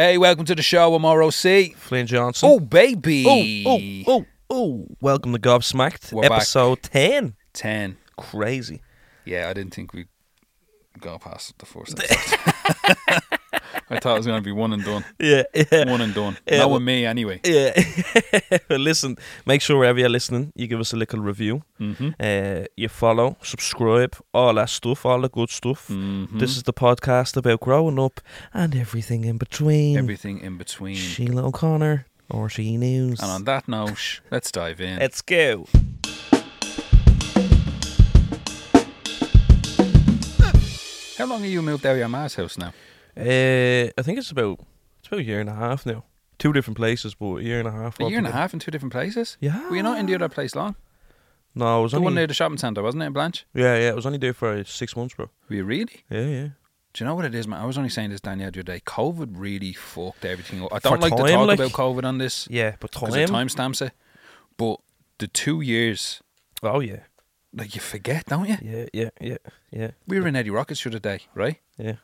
Hey, welcome to the show. I'm ROC. Flynn Johnson. Oh, baby. oh, oh, oh, oh. Welcome to Gobsmacked, We're back. episode 10. 10. Crazy. Yeah, I didn't think we'd go past the first episode. I thought it was going to be one and done. Yeah, yeah. One and done. Yeah, well- with me, anyway. Yeah. Listen, make sure wherever you're listening, you give us a little review. Mm-hmm. Uh, you follow, subscribe, all that stuff, all the good stuff. Mm-hmm. This is the podcast about growing up and everything in between. everything in between. Sheila O'Connor or She News. And on that note, let's dive in. Let's go. How long have you moved out of your ma's house now? Uh, I think it's about it's about a year and a half now. Two different places, but a year and a half. A year and a half in two different places? Yeah. Were you not in the other place long? No, I was The only. one near the shopping centre, wasn't it, in Blanch? yeah, yeah, I was only there for six months, bro. Were you really? Yeah, yeah. Do you know what it is, man? I was only saying this, Danielle, the other day. COVID really fucked everything up. I don't For like to talk like- about COVID on this Yeah, but because it time. stamps it. But the two years, Oh yeah, like you forget, don't you? yeah, yeah, yeah, yeah. We were in Eddie Rockets the other day, right? Yeah.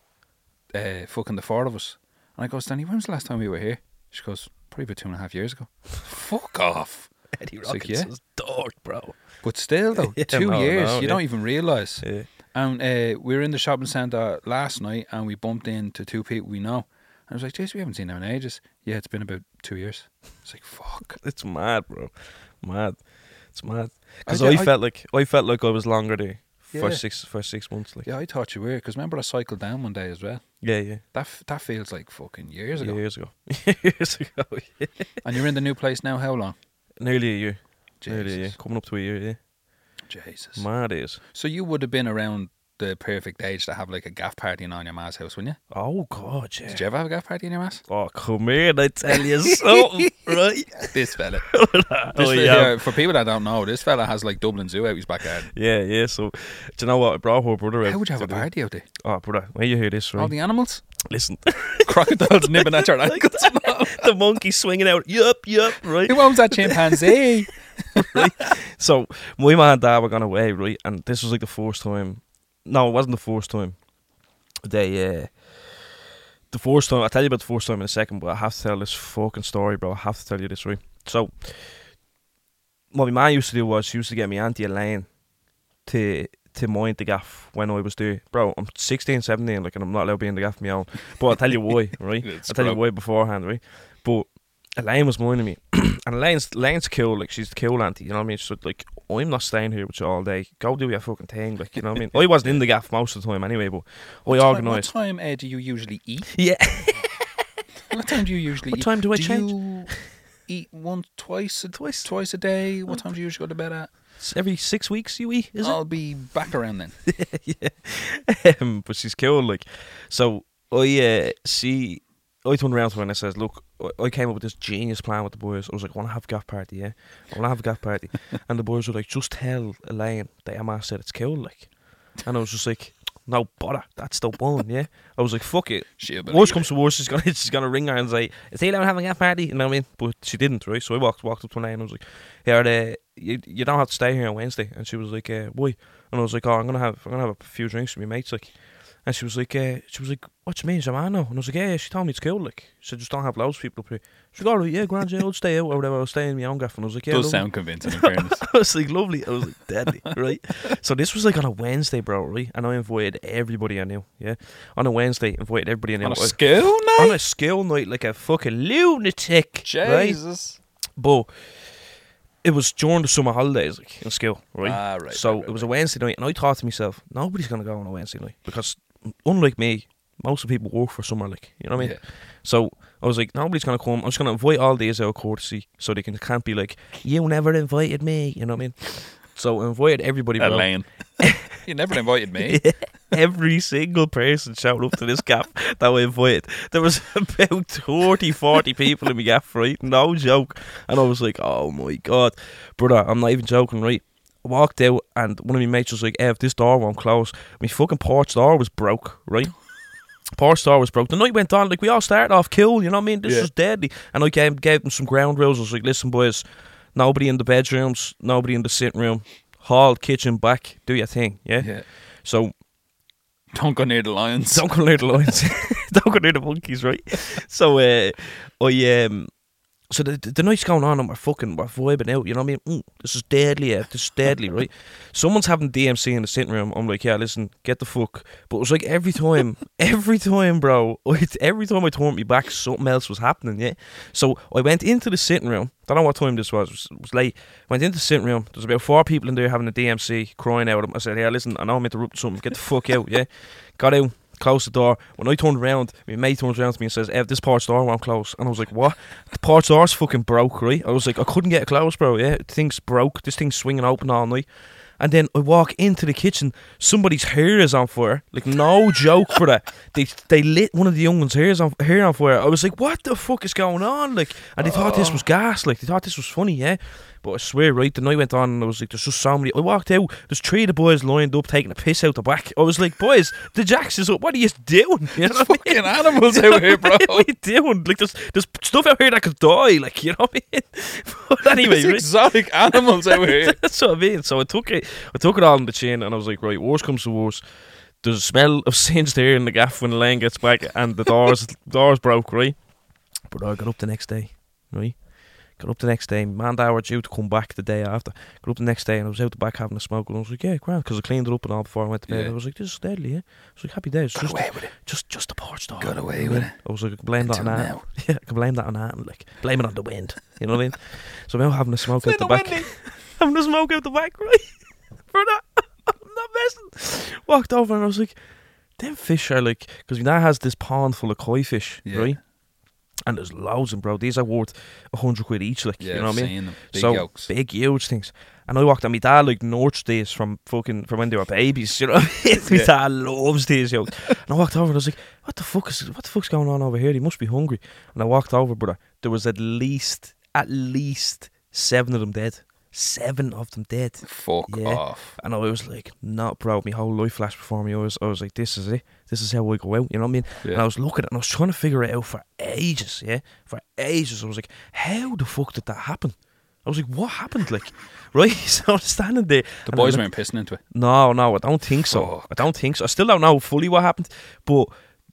Uh, fucking the four of us. And I go, Stanley, when was the last time we were here? She goes, probably about two and a half years ago. Fuck off. Eddie It's like, Rockets yeah. is dark, bro. But still, though, Yeah, two no, years, no, you yeah. don't even realise. Yeah. And uh, we were in the shopping centre last night and we bumped into two people we know. And I was like, Jace, we haven't seen them in ages. Yeah, it's been about two years. It's like, fuck. It's mad, bro. Mad. It's mad. Because I I, d- I- felt like I felt like I was longer there for Yeah. six for six months. Like Yeah, I thought you were. Because remember I cycled down one day as well? yeah, yeah. That f- that feels like fucking years ago. Years ago. Years ago. Yeah. And you're in the new place now, how long? Nearly a year. Nearly a year. Coming up to a year. Yeah. Jesus. Mad is. So you would have been around the perfect age to have like a gaff party in on your ma's house, wouldn't you? Oh God, yeah. Did you ever have a gaff party in your ma's? Oh come here, I tell you something, right? This fella. Oh, oh fella yeah. for people that don't know, this fella has like Dublin Zoo out his backyard. Yeah, yeah. So, do you know what? I brought her brother out. How would you have a party out there? Oh, brother, when you hear this, right? All the animals? Listen, Crocodiles nibbing at your ankles. the monkey swinging out. Yup, yup, right? Who owns that chimpanzee? right? So, my mum and dad were gone away, right? And this was like the first time. No, it wasn't the first time. They, uh, the first time. I'll tell you about the first time in a second, but I have to tell this fucking story, bro. I have to tell you this, right? So, what my mum used to do was she used to get me auntie Elaine to to mind the gaff when I was there. Bro, I'm 16, 17, like, and I'm not allowed to be in the gaff my own. But I'll tell you why, right? I'll tell you why beforehand, right? But Elaine was minding me. and Elaine's, Elaine's cool, like, she's the cool auntie, you know what I mean? She's like, I'm not staying here with you all day. Go do your fucking thing, like, you know what I mean? I wasn't in the gaff most of the time anyway, but I What time- organised. What time uh, do you usually eat? Yeah. What time do you usually What eat? time do I do change? you eat once, twice, a, Twice. twice a day? What time do you usually go to bed at? Every six weeks you eat, is I'll be back around then. yeah. Um, but she's cool, like. So, I, uh, see, I turned around to her and I says, look, I- came up with this genius plan with the boys. I was like, I want to have a gaff party, yeah? I want to have a gaff party. and the boys were like, just tell Elaine that Emma said it's cool, like. And I was just like, no bother, that's the one, yeah? I was like, fuck it. Worst comes it. to worst, she's gonna she's gonna ring her and say, "Is he allowed having a gaff party?" You know what I mean? But she didn't, right? So I walked walked up to Elaine and I was like, "Here, uh, you you don't have to stay here on Wednesday." And she was like, uh, "Why?" And I was like, "Oh, I'm gonna have I'm gonna have a few drinks with my mates." Like, and she was like, uh, "She was like, what you mean, is your man now?" And I was like, "Yeah, yeah." She told me it's cool. Like, she said, "Just don't have loads of people up here." She was like, "All right, yeah, grand, yeah, I'll stay out or whatever. I'll stay in my own gaff." And I was like, "Yeah." Does lovely." sound convincing, in fairness. I was like, lovely. I was like, deadly, right? So this was like on a Wednesday, bro, right? And I invited everybody I knew, yeah? On a Wednesday, invited everybody I knew. On a school night? on a school night like a fucking lunatic, right? Jesus. But it was during the summer holidays, like in school, right? Ah, right. so right, right, it was a. Wednesday night, and I thought to myself, nobody's gonna go on a Wednesday night because, unlike me, most of the people work for summer, like you know what I mean. Yeah. So I was like, nobody's gonna come. I'm just gonna invite all these out of courtesy, so they can can't be like, you never invited me, you know what I mean? So I invited everybody. Elaine. you never invited me. Every single person showed up to this gaff that I invited. There was about 30, 40 people in the gaff, right? No joke. And I was like, oh my God. Brother, I'm not even joking, right? I walked out and one of my mates was like, Ev, this door won't close. My fucking porch door was broke, right? Porch door was broke. The night went on, like we all started off cool, you know what I mean? This Yeah. was deadly. And I gave, gave them some ground rules. I was like, listen, boys, nobody in the bedrooms, nobody in the sitting room, hall, kitchen, back, do your thing, yeah? Yeah. So Don't go near the lions. don't go near the lions. don't go near the monkeys, right? So, uh, I um, so the, the, night's going on and we're fucking we're vibing out. You know what I mean? Mm, this is deadly. Yeah, this is deadly, right? Someone's having DMC in the sitting room. I'm like, yeah, listen, get the fuck. But it was like every time, every time, bro. It's every time I turned me back, something else was happening. Yeah. So I went into the sitting room. I Don't know what time this was. It was, it was late. Went into the sitting room. There's about four people in there having a DMC, crying out. I said, yeah, listen, I know I'm interrupting something. Get the fuck out. Yeah. Got out closed the door. When I turned around, my mate turns around to me and says, Ev, this porch door won't close. And I was like, what? The porch door's fucking broke, right? I was like, I couldn't get it closed, bro. Yeah, thing's broke. This thing's swinging open all night. And then I walk into the kitchen, somebody's hair is on fire. Like, no joke for that. They they lit one of the young ones' hairs on, hair on fire. I was like, what the fuck is going on? Like, and they thought this oh. was gas. Like, they thought this was funny, yeah? But I swear, right, the night went on and I was like, there's just so many. I walked out, there's three of the boys lined up taking a piss out the back. I was like, boys, the Jacks is up. What are you doing? You know what I mean? Fucking animals out here, bro. what are you doing? Like, there's, there's stuff out here that could die. Like, you know what I mean? But anyway, There's right? exotic animals out here. That's what I mean. So I took it, I took it all in the chin, and I was like, right, worst comes to worst. There's a smell of singed there in the gaff when the lane gets back, and the doors, doors broke, right? But I got up the next day, right? Got up the next day. Man, they were due to come back the day after. Got up the next day, and I was out the back having a smoke, and I was like, yeah, grand, because I cleaned it up and all before I went to bed. Yeah. I was like, this is deadly, yeah. I was like, happy days. Got just, away with it. just, just the porch door. Got away with it. I was like, I can blame that on Until that. Yeah, I can blame that on that, and like blame it on the wind. You know what I mean? So I'm out having a smoke out the back having a smoke out the back, right? For that, I'm not messing. Walked over and I was like, them fish are like, because we now has this pond full of koi fish, Yeah. right? And there's loads of them, bro. These are worth a hundred quid each, like, Yeah, you know what I mean? Big so yolks. big, huge things. And I walked on my dad like North days from fucking from when they were babies. You know what I mean? my Yeah. dad loves these yolks. and I walked over and I was like, "What the fuck is what the fuck's going on over here? He must be hungry." And I walked over, brother. There was at least at least seven of them dead. Seven of them dead. Fuck Yeah. off. And I was like, not proud. My whole life flashed before me. I was, I was like, this is it. This is how we go out. You know what I mean? And I was looking at it and I was trying to figure it out for ages. Yeah, for ages. I was like, how the fuck did that happen? I was like, what happened? Like, right? So I was standing there. The boys looked- weren't pissing into it. No, no, I don't think so. I don't think so. I still don't know fully what happened, but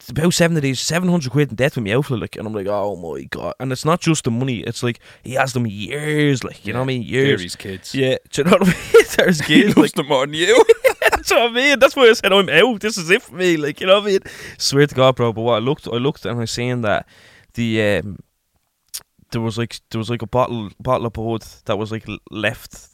about seven days, seven hundred quid in debt with me outfit, like, and I'm like, oh my god! And it's not just the money; it's like he has them years, like, you know what I mean? Years. Gary's kids. Yeah, do you know what I mean? There's He kids, loves like, them more than you. that's what I mean. That's why I said I'm out. This is it for me. Like you know what I mean? Swear to God, bro. But what I looked, I looked, and I seen that the um, there was like there was like a bottle bottle of blood that was like left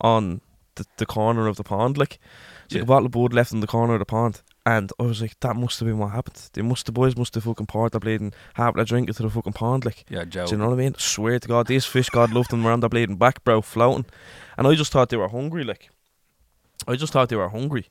on the, the corner of the pond. Like it's like a bottle of blood left in the corner of the pond. And I was like, that must have been what happened. They must, the boys must have fucking poured their bleeding, half their drink into the fucking pond. Like, yeah, Joe. do you know what I mean? Swear to God, these fish, God loved them, were on their bleeding back, bro, floating. And I just thought they were hungry, like. I just thought they were hungry.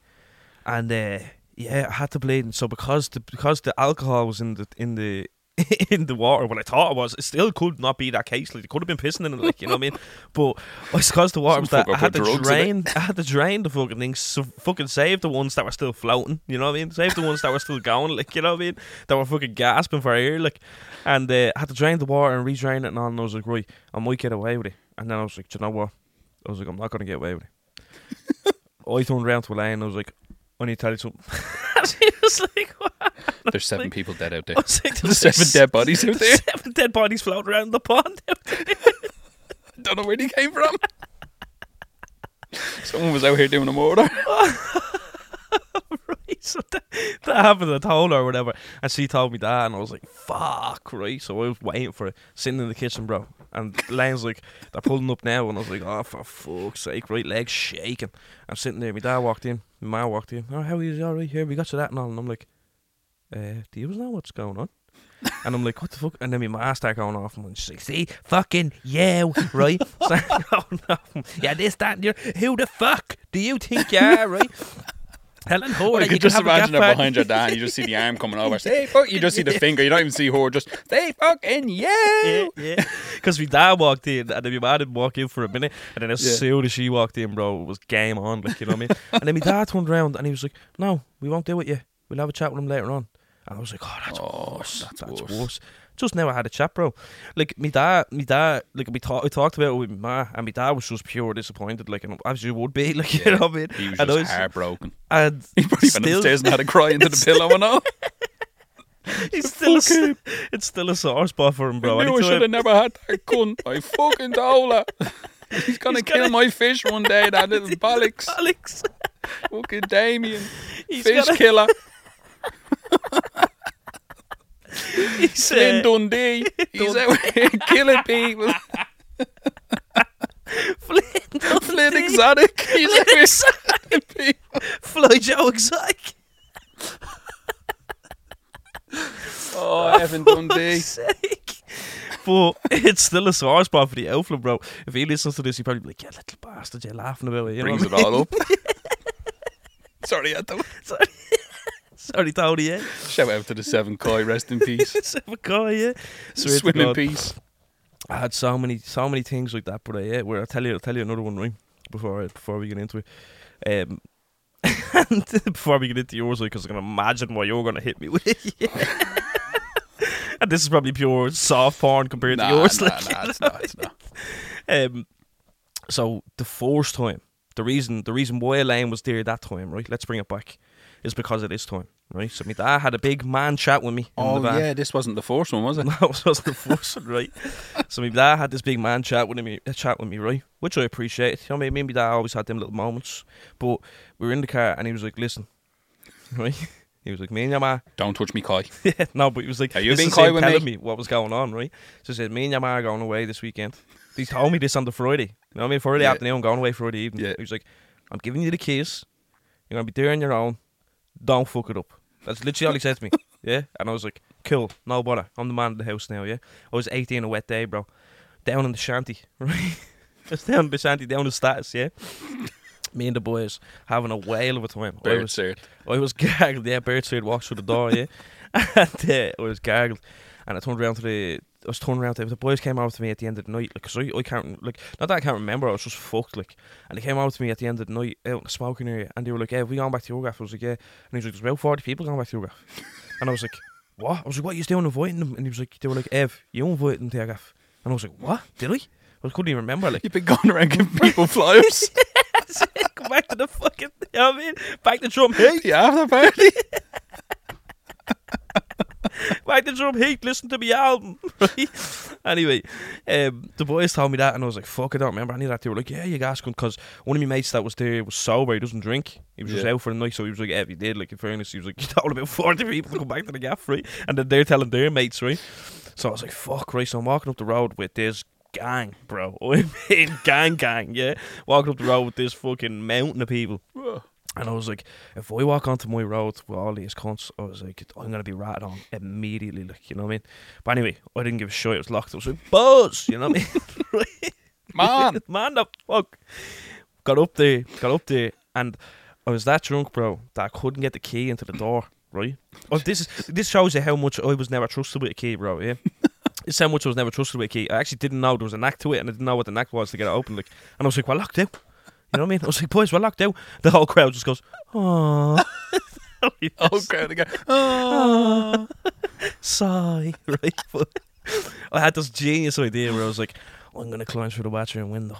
And uh, yeah, I had to bleed. And so because the because the alcohol was in the in the in the water, what I thought it was, it still could not be that case. Like they could have been pissing in it, like you know what I mean. But it's because the water was that I had to drugs in it. drain. I had to drain the fucking things. So fucking save the ones that were still floating. You know what I mean? Save the ones that were still going. Like you know what I mean? That were fucking gasping for air. Like, and uh, I had to drain the water and re-drain it and all. And I was like, right, I might get away with it. And then I was like, do you know what? I was like, I'm not gonna get away with it. I turned around to Elaine and I was like, I need to tell something. she was like, what? There's seven people dead out there. Like, There's "There's seven dead bodies out there. Seven dead bodies floating around the pond. Don't know where they came from. Someone was out here doing a murder. right, so that, that happened. I told her or whatever, and she told me that, and I was like, "Fuck!" Right, so I was waiting for it, sitting in the kitchen, bro. And Lane's like, "They're pulling up now," and I was like, "Oh, for fuck's sake!" Right, legs shaking. I'm sitting there. My dad walked in. My ma walked in. Oh, how are you? All right, here we got you that and all. And I'm like, uh, "Do you know what's going on?" And I'm like, what the fuck? And then my ma started going off and she's like, see, fucking you, right? Started going off. Yeah, this, that, and the. Who the fuck do you think you are, right? Helen Hore, I you could can just imagine her behind your dad. You just see the arm coming over. Say fuck. You just see the finger. You don't even see her. Just say fucking Yeah, yeah. yeah. Because my dad walked in, and then my ma didn't walk in for a minute, and then as Yeah. soon as she walked in, bro, it was game on, like you know what I mean. and then my dad turned around and he was like, "No, we won't do it yet. We'll have a chat with him later on." And I was like, "Oh, that's Oh, worse. that's That's, worse. worse. Just never had a chat, bro. Like me dad, me dad, like we talked, I talked about it with my ma, and my dad was just pure disappointed, like, and as you would be, like, you know what I mean. He was And I just was- heartbroken. And He probably went upstairs and had a cry into the pillow and all. It's still, a, it's still a sore spot for him, bro. I knew I should have never had that cunt. I fucking told her. He's gonna He's kill gonna- my fish one day, that little bollocks. Alex, Fucking Damien. he's Fish gonna, killer. he's, Flynn uh, Dundee. He's out here killing people. Flynn, Flynn Exotic. He's out here killing people. Fly Joe Exotic. Oh, Evan Dundee. Sake. But it's still a sore spot for the outflow, bro. If he listens to this, he'd probably be like, "Yeah, little bastard, you're laughing about it." You Brings know it mean? all up. Sorry, I don't. Sorry, sorry, Tony. Yeah, Shout out to the Seven Koi. Rest in peace. seven guy. Yeah, Swear Swim in peace. I had so many, so many things like that, but uh, yeah, where I'll tell you, I'll tell you another one, right? Before I, before we get into it, um, and before we get into yours, because I can imagine what you're gonna hit me with. and this is probably pure soft porn compared Nah, to yours. nah, like, nah, it's not. It's not. Um, so the first time, the reason, the reason why Elaine was there that time, right? Let's bring it back, is because of this time, right? So my dad had a big man chat with me. in Oh the van. yeah, this wasn't the first one, was it? No, it wasn't the first one, right? So my dad had this big man chat with me, a chat with me, right? Which I appreciate. You know, me, me and my dad always had them little moments. But we were in the car and he was like, "Listen, right?" He was like, "Me and your ma." Don't touch me, Kai. Yeah, no, but he was like, Are you being him with telling me? me what was going on, right? So he said, "Me and your ma are going away this weekend." He told me this on the Friday. You know what I mean? Friday Yeah. afternoon, going away Friday evening. Yeah. He was like, "I'm giving you the keys. You're gonna be there on your own. Don't fuck it up." That's literally all he said to me. Yeah, and I was like, "Cool, no bother. I'm the man of the house now." Yeah, I was 18 a wet day, bro. Down in the shanty, right? Just down in the shanty, down the status. Yeah. Me and the boys having a whale of a time. I Bird was, cert. I was gargled. Yeah, Birdside walks through the door. Yeah, and uh, I was gargled, and I turned around to the. I was turning around to the boys came out to me at the end of the night, like, 'cause I, I can't, like, not that I can't remember, I was just fucked, like, and they came out to me at the end of the night out in the smoking area, and they were like, "Hey, we going back to your gaff?" I was like, "Yeah," and he was like, "There's about forty people going back to your gaff," and I was like, "What?" I was like, "What are you doing inviting them?" And he was like, "They were like, Ev, you invited them to your gaff," and I was like, "What? Did I?" I couldn't even remember, like. You've been going around giving people flyers. Go back to the fucking, you know what I mean? Back to drum heat. the after party. Back did drum heat, listen to me album. Right? anyway, um, the boys told me that, and I was like, fuck, I don't remember any of that. They were like, yeah, you guys because one of my mates that was there was sober, he doesn't drink. He was just out for the night, so he was like, yeah, he did. Like, in fairness, he was like, you told about 40 people to come back to the gaff, right? And then they're telling their mates, right? So I was like, fuck, right? So I'm walking up the road with this gang, bro. I mean, gang, gang, yeah? Walking up the road with this fucking mountain of people. And I was like, if I walk onto my road with all these cunts, I was like, I'm gonna be ratted on immediately, like you know what I mean. But anyway, I didn't give a shit. It was locked. I was like, buzz, you know what I mean? right? Man. man, the fuck. Got up there, got up there, and I was that drunk, bro, that I couldn't get the key into the door. Right? Oh, this is this shows you how much I was never trusted with a key, bro. Yeah. Is how much I was never trusted with a key. I actually didn't know there was a knack to it, and I didn't know what the knack was to get it open. Like, and I was like, "We're locked out." You know what I mean? I was like, "Boys, we're locked out." The whole crowd just goes, "Oh." Oh, crowd again. Oh. sigh, right? But I had this genius idea where I was like, I'm gonna climb through the bathroom window.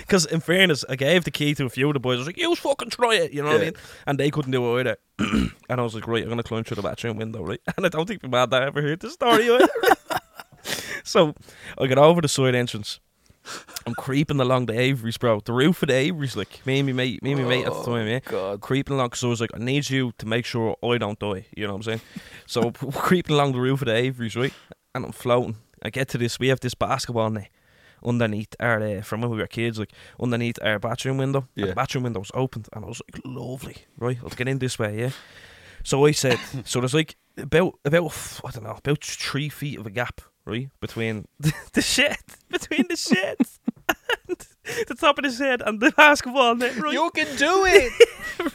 Because in fairness, I gave the key to a few of the boys. I was like, "You fucking try it," you know what I Yeah. mean? And they couldn't do it either. and I was like, "Right, I'm gonna climb through the bathroom window, right?" And I don't think my dad ever heard the story. either. so I got over the side entrance. I'm creeping along the Averys, bro. The roof of the Averys, like me and me mate, me and my mate at the time, yeah God. creeping along because I was like, I need you to make sure I don't die. You know what I'm saying? So creeping along the roof of the Averys, right? And I'm floating. I get to this. We have this basketball net underneath our uh, from when we were kids, like underneath our bathroom window. And Yeah. the bathroom window was opened, and I was like, lovely, right? Let's get in this way, yeah. So I said, so there's like about about I don't know about three feet of a gap, right, between the, shed, between the shed. and The top of the shed and the basketball net, right? You can do it.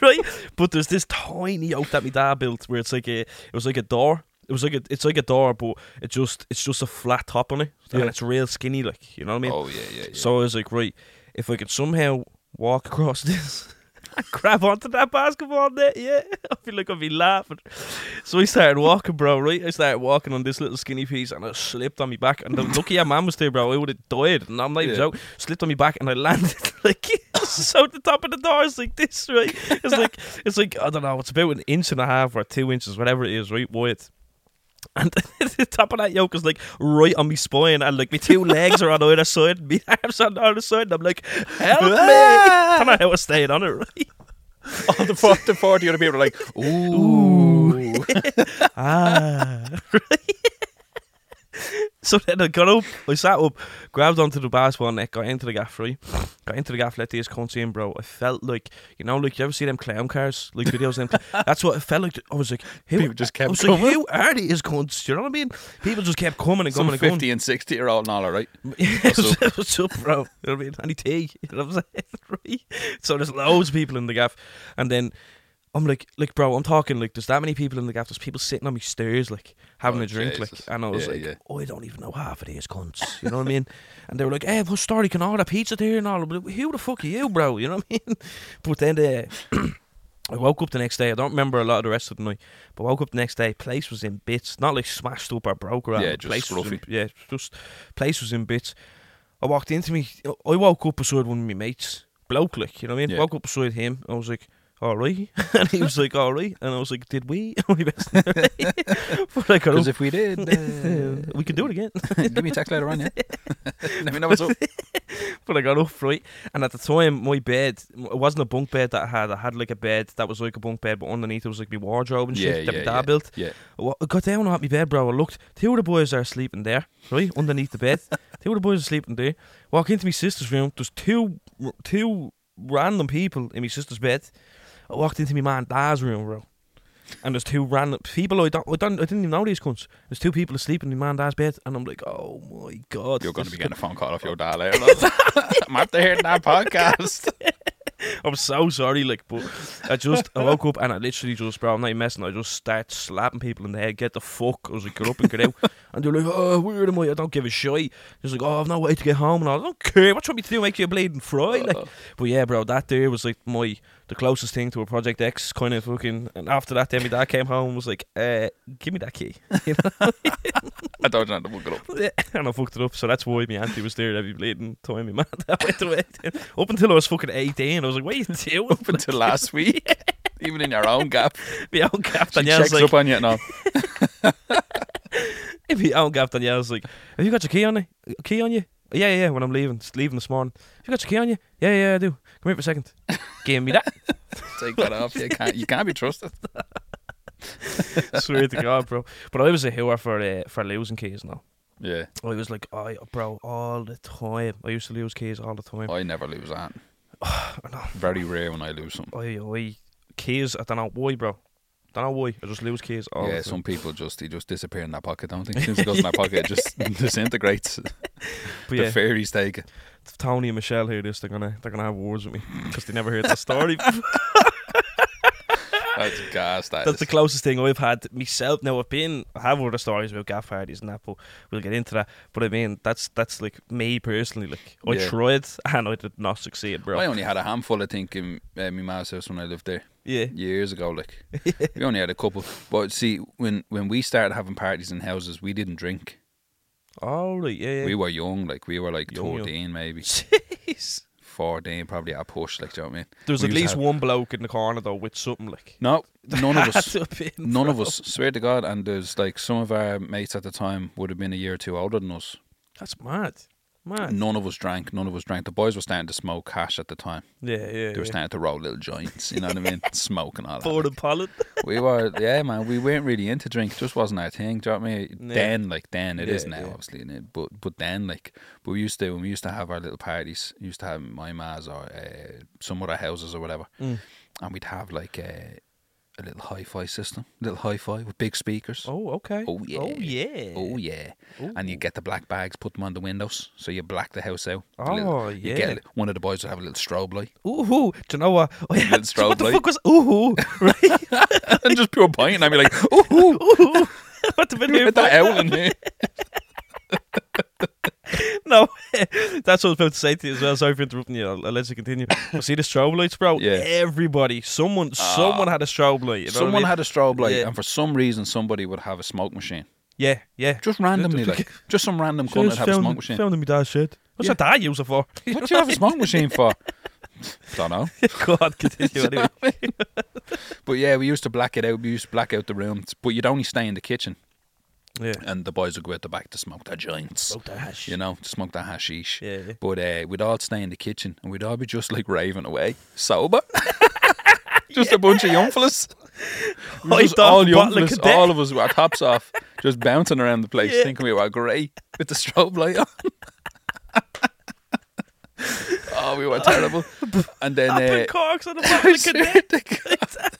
right? But there's this tiny oak that my dad built where it's like a, it was like a door. It was like a, it's like a door, but it just, it's just a flat top on it, and it's real skinny, like you know what I mean. oh yeah, yeah, yeah. So I was like, right, if I could somehow walk across this grab onto that basketball net, yeah. I feel like I'd be laughing. So I started walking, bro, right? I started walking on this little skinny piece and I slipped on my back. And the lucky our man was there, bro. I would have died. And I'm not even Yeah. joking. Slipped on my back and I landed like so the top of the door. It's like this, right? It's like, it's like, I don't know, it's about an inch and a half or two inches, whatever it is, right? Wide. And the top of that yoke is like right on my spine, and like my two legs are on either side, and my arms on the other side, and I'm like, help me! I don't know how I stayed on it, right? All the, for- the 40 other people are like, ooh. ah. so then I got up, I sat up, grabbed onto the basketball net, got into the gaff, right? Got into the gaff, let these cunts in, bro. I felt like, you know, like, you ever see them clown cars? Like videos of them? That's what it felt like. I was like, who, People just I kept was like, coming. who are these cunts? You know what I mean? People just kept coming and Some coming and going. 50 and 60 year old and all, all right? What's up? What's up, bro? You know what I mean? Any tea? You know what I'm saying? Right? So there's loads of people in the gaff, and then I'm like, like, bro, I'm talking like, there's that many people in the gaff. There's people sitting on my stairs, like having Oh, a drink, like, and I was Yeah, like, yeah. oh, I don't even know half of these cunts. You know what I mean? And they were like, hey, what story can order pizza there and all? Like, Who the fuck are you, bro? You know what I mean? But then uh, I woke up the next day. I don't remember a lot of the rest of the night, but woke up the next day. Place was in bits, not like smashed up or broke around. Yeah, just place was in, yeah, just place was in bits. I walked into me. I woke up beside one of my mates, bloke, like you know what I mean. Yeah. Woke up beside him. I was like, "All right," and he was like, "All right," and I was like, "Did we?" My best- but I got Because if we did, uh, we could do it again. give me a text later on, yeah? Let me know what's up. but I got up right, and at the time, my bed it wasn't a bunk bed that I had. I had like a bed that was like a bunk bed, but underneath it was like my wardrobe and shit Yeah, that yeah, my dad yeah. built. Yeah. I I got down on my bed, bro. I looked. Two of the boys are sleeping there, right underneath the bed. two of the boys are sleeping there. Walk into my sister's room. There's two two random people in my sister's bed. I walked into my man dad's room, bro. And there's two random people I don't, I don't, I didn't even know these cunts. There's two people asleep in my man dad's bed, and I'm like, oh my god, You're going to be getting a phone call off your dad later. I'm after hearing that podcast. I'm so sorry, like, but I just I woke up and I literally just, bro, I'm not even messing. I just start slapping people in the head. Get the fuck. I was like, get up and get out. And they're like, oh, weird am I? I don't give a shit. He's like, oh, I've no way to get home. And I, I don't care. What you want me to do? Make you a bleeding fry? Like, but yeah, bro, that day was like my the closest thing to a Project X kind of fucking. And after that, then my dad came home and was like, uh, give me that key. You know? I don't know how to look it up. and I fucked it up. So that's why my auntie was there every bleeding time. My man went away. Up until I was fucking 18, I was like, what are you doing? Up until last week. Even in your own gap. My own gap, She Danielle's checks like, up on you. No. my own gap, Danielle's like, have you got your key on you? Key on you? Yeah, yeah, yeah, when I'm leaving, just leaving this morning. Have you got your key on you? Yeah, yeah, I do. Come here for a second. Give me that. Take that off. You can't, you can't be trusted. Swear to God, bro. But I was a hooer for uh, for losing keys now. Yeah. I was like, oh, bro, all the time. I used to lose keys all the time. I never lose that. Very rare when I lose something. I, I, keys, I don't know why, bro. Don't know why. I just lose keys all yeah, some people just they just disappear in their pocket, don't think soon it goes in their pocket, it just disintegrates. But The yeah, fairies take it. Tony and Michelle hear this, they're gonna they're gonna have wars with me because they never heard the story. That's gas. That That's is. the closest thing I've had myself. Now I've been, I have other stories about gaff parties and that, but we'll get into that. But I mean, that's that's like me personally. Like I Yeah. tried and I did not succeed, bro. I only had a handful, I think, in uh, my ma's house when I lived there yeah, years ago. Like we only had a couple. But see, when when we started having parties in houses, we didn't drink. all right, yeah, yeah. We were young, like we were like Young, young. thirteen, maybe Jeez. Fourteen, probably at a push. Like, do you know what I mean? There's We at least one bloke in the corner though with something like. No, none of us. to have been, None of us. Swear to God. And there's like some of our mates at the time would have been a year or two older than us. That's mad, mad. None of us drank. None of us drank. The boys were starting to smoke hash at the time. Yeah, yeah. They were yeah. starting to roll little joints. You know what I mean? Smoke and all that. Like. and pollen. We were, yeah, man. We weren't really into drink. It just wasn't our thing. Do you know what I mean? Yeah. Then, like, then it is Yeah, now, yeah. obviously. it- But but then, like, but we used to when we used to have our little parties. We used to have my ma's or uh, some other houses or whatever, Mm. and we'd have like a, a little hi-fi system, a little hi-fi with big speakers. Oh, okay. Oh, yeah. Oh yeah. Oh yeah, and you get the black bags, put them on the windows, so you black the house out. Oh little- you yeah. get one of the boys will have a little strobe light Ooh, do you know what? Oh, yeah. Little strobe what the light. fuck was ooh? Right? and just pure point, and I'd be like, "Ooh, ooh. what the been here that owl in here." No, That's what I was about to say to you as well. Sorry for interrupting you. I'll, I'll let you continue. But see the strobe lights, bro. Yeah. Everybody, someone, ah. someone had a strobe light. You know what I Someone mean? had a strobe light, Yeah. and for some reason, somebody would have a smoke machine. Yeah, yeah. Just randomly, like just some random cunt would have a smoke machine. Found in my dad's shed. What's Yeah. your dad use it for? What do you have a smoke machine for? Don't know. Go on, continue anyway. But yeah, we used to black it out. We used to black out the room, but you'd only stay in the kitchen, Yeah. and the boys would go out the back to smoke their joints. Smoke that hash. You know, to smoke their hashish. Yeah, yeah. But uh, we'd all stay in the kitchen, and we'd all be just like raving away, sober. just a bunch of young fellas. We just all young of fellas, all of us with our tops off, just bouncing around the place, Yeah. thinking we were great with the strobe light on. oh, we were terrible. And then uh, corks on the bottle of cadet.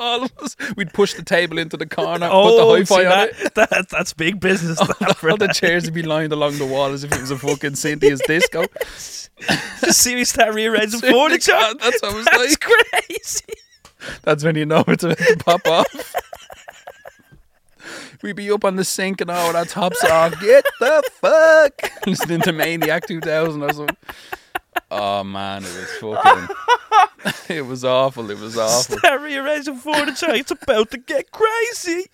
All of us, we'd push the table into the corner, Oh, put the oh, see hi-fi on that, it. that, that's big business. that, for All the chairs would be lined along the wall as if it was a fucking Cynthia's disco. See me start rearranging furniture. That's what it was That's like. crazy. That's when you know it's about to pop off. We'd be up on the sink and all with our tops off. Get the fuck listening to Maniac 2000 or something. Oh man, it was fucking. it was awful. It was awful. Start rearranging furniture. It's about to get crazy.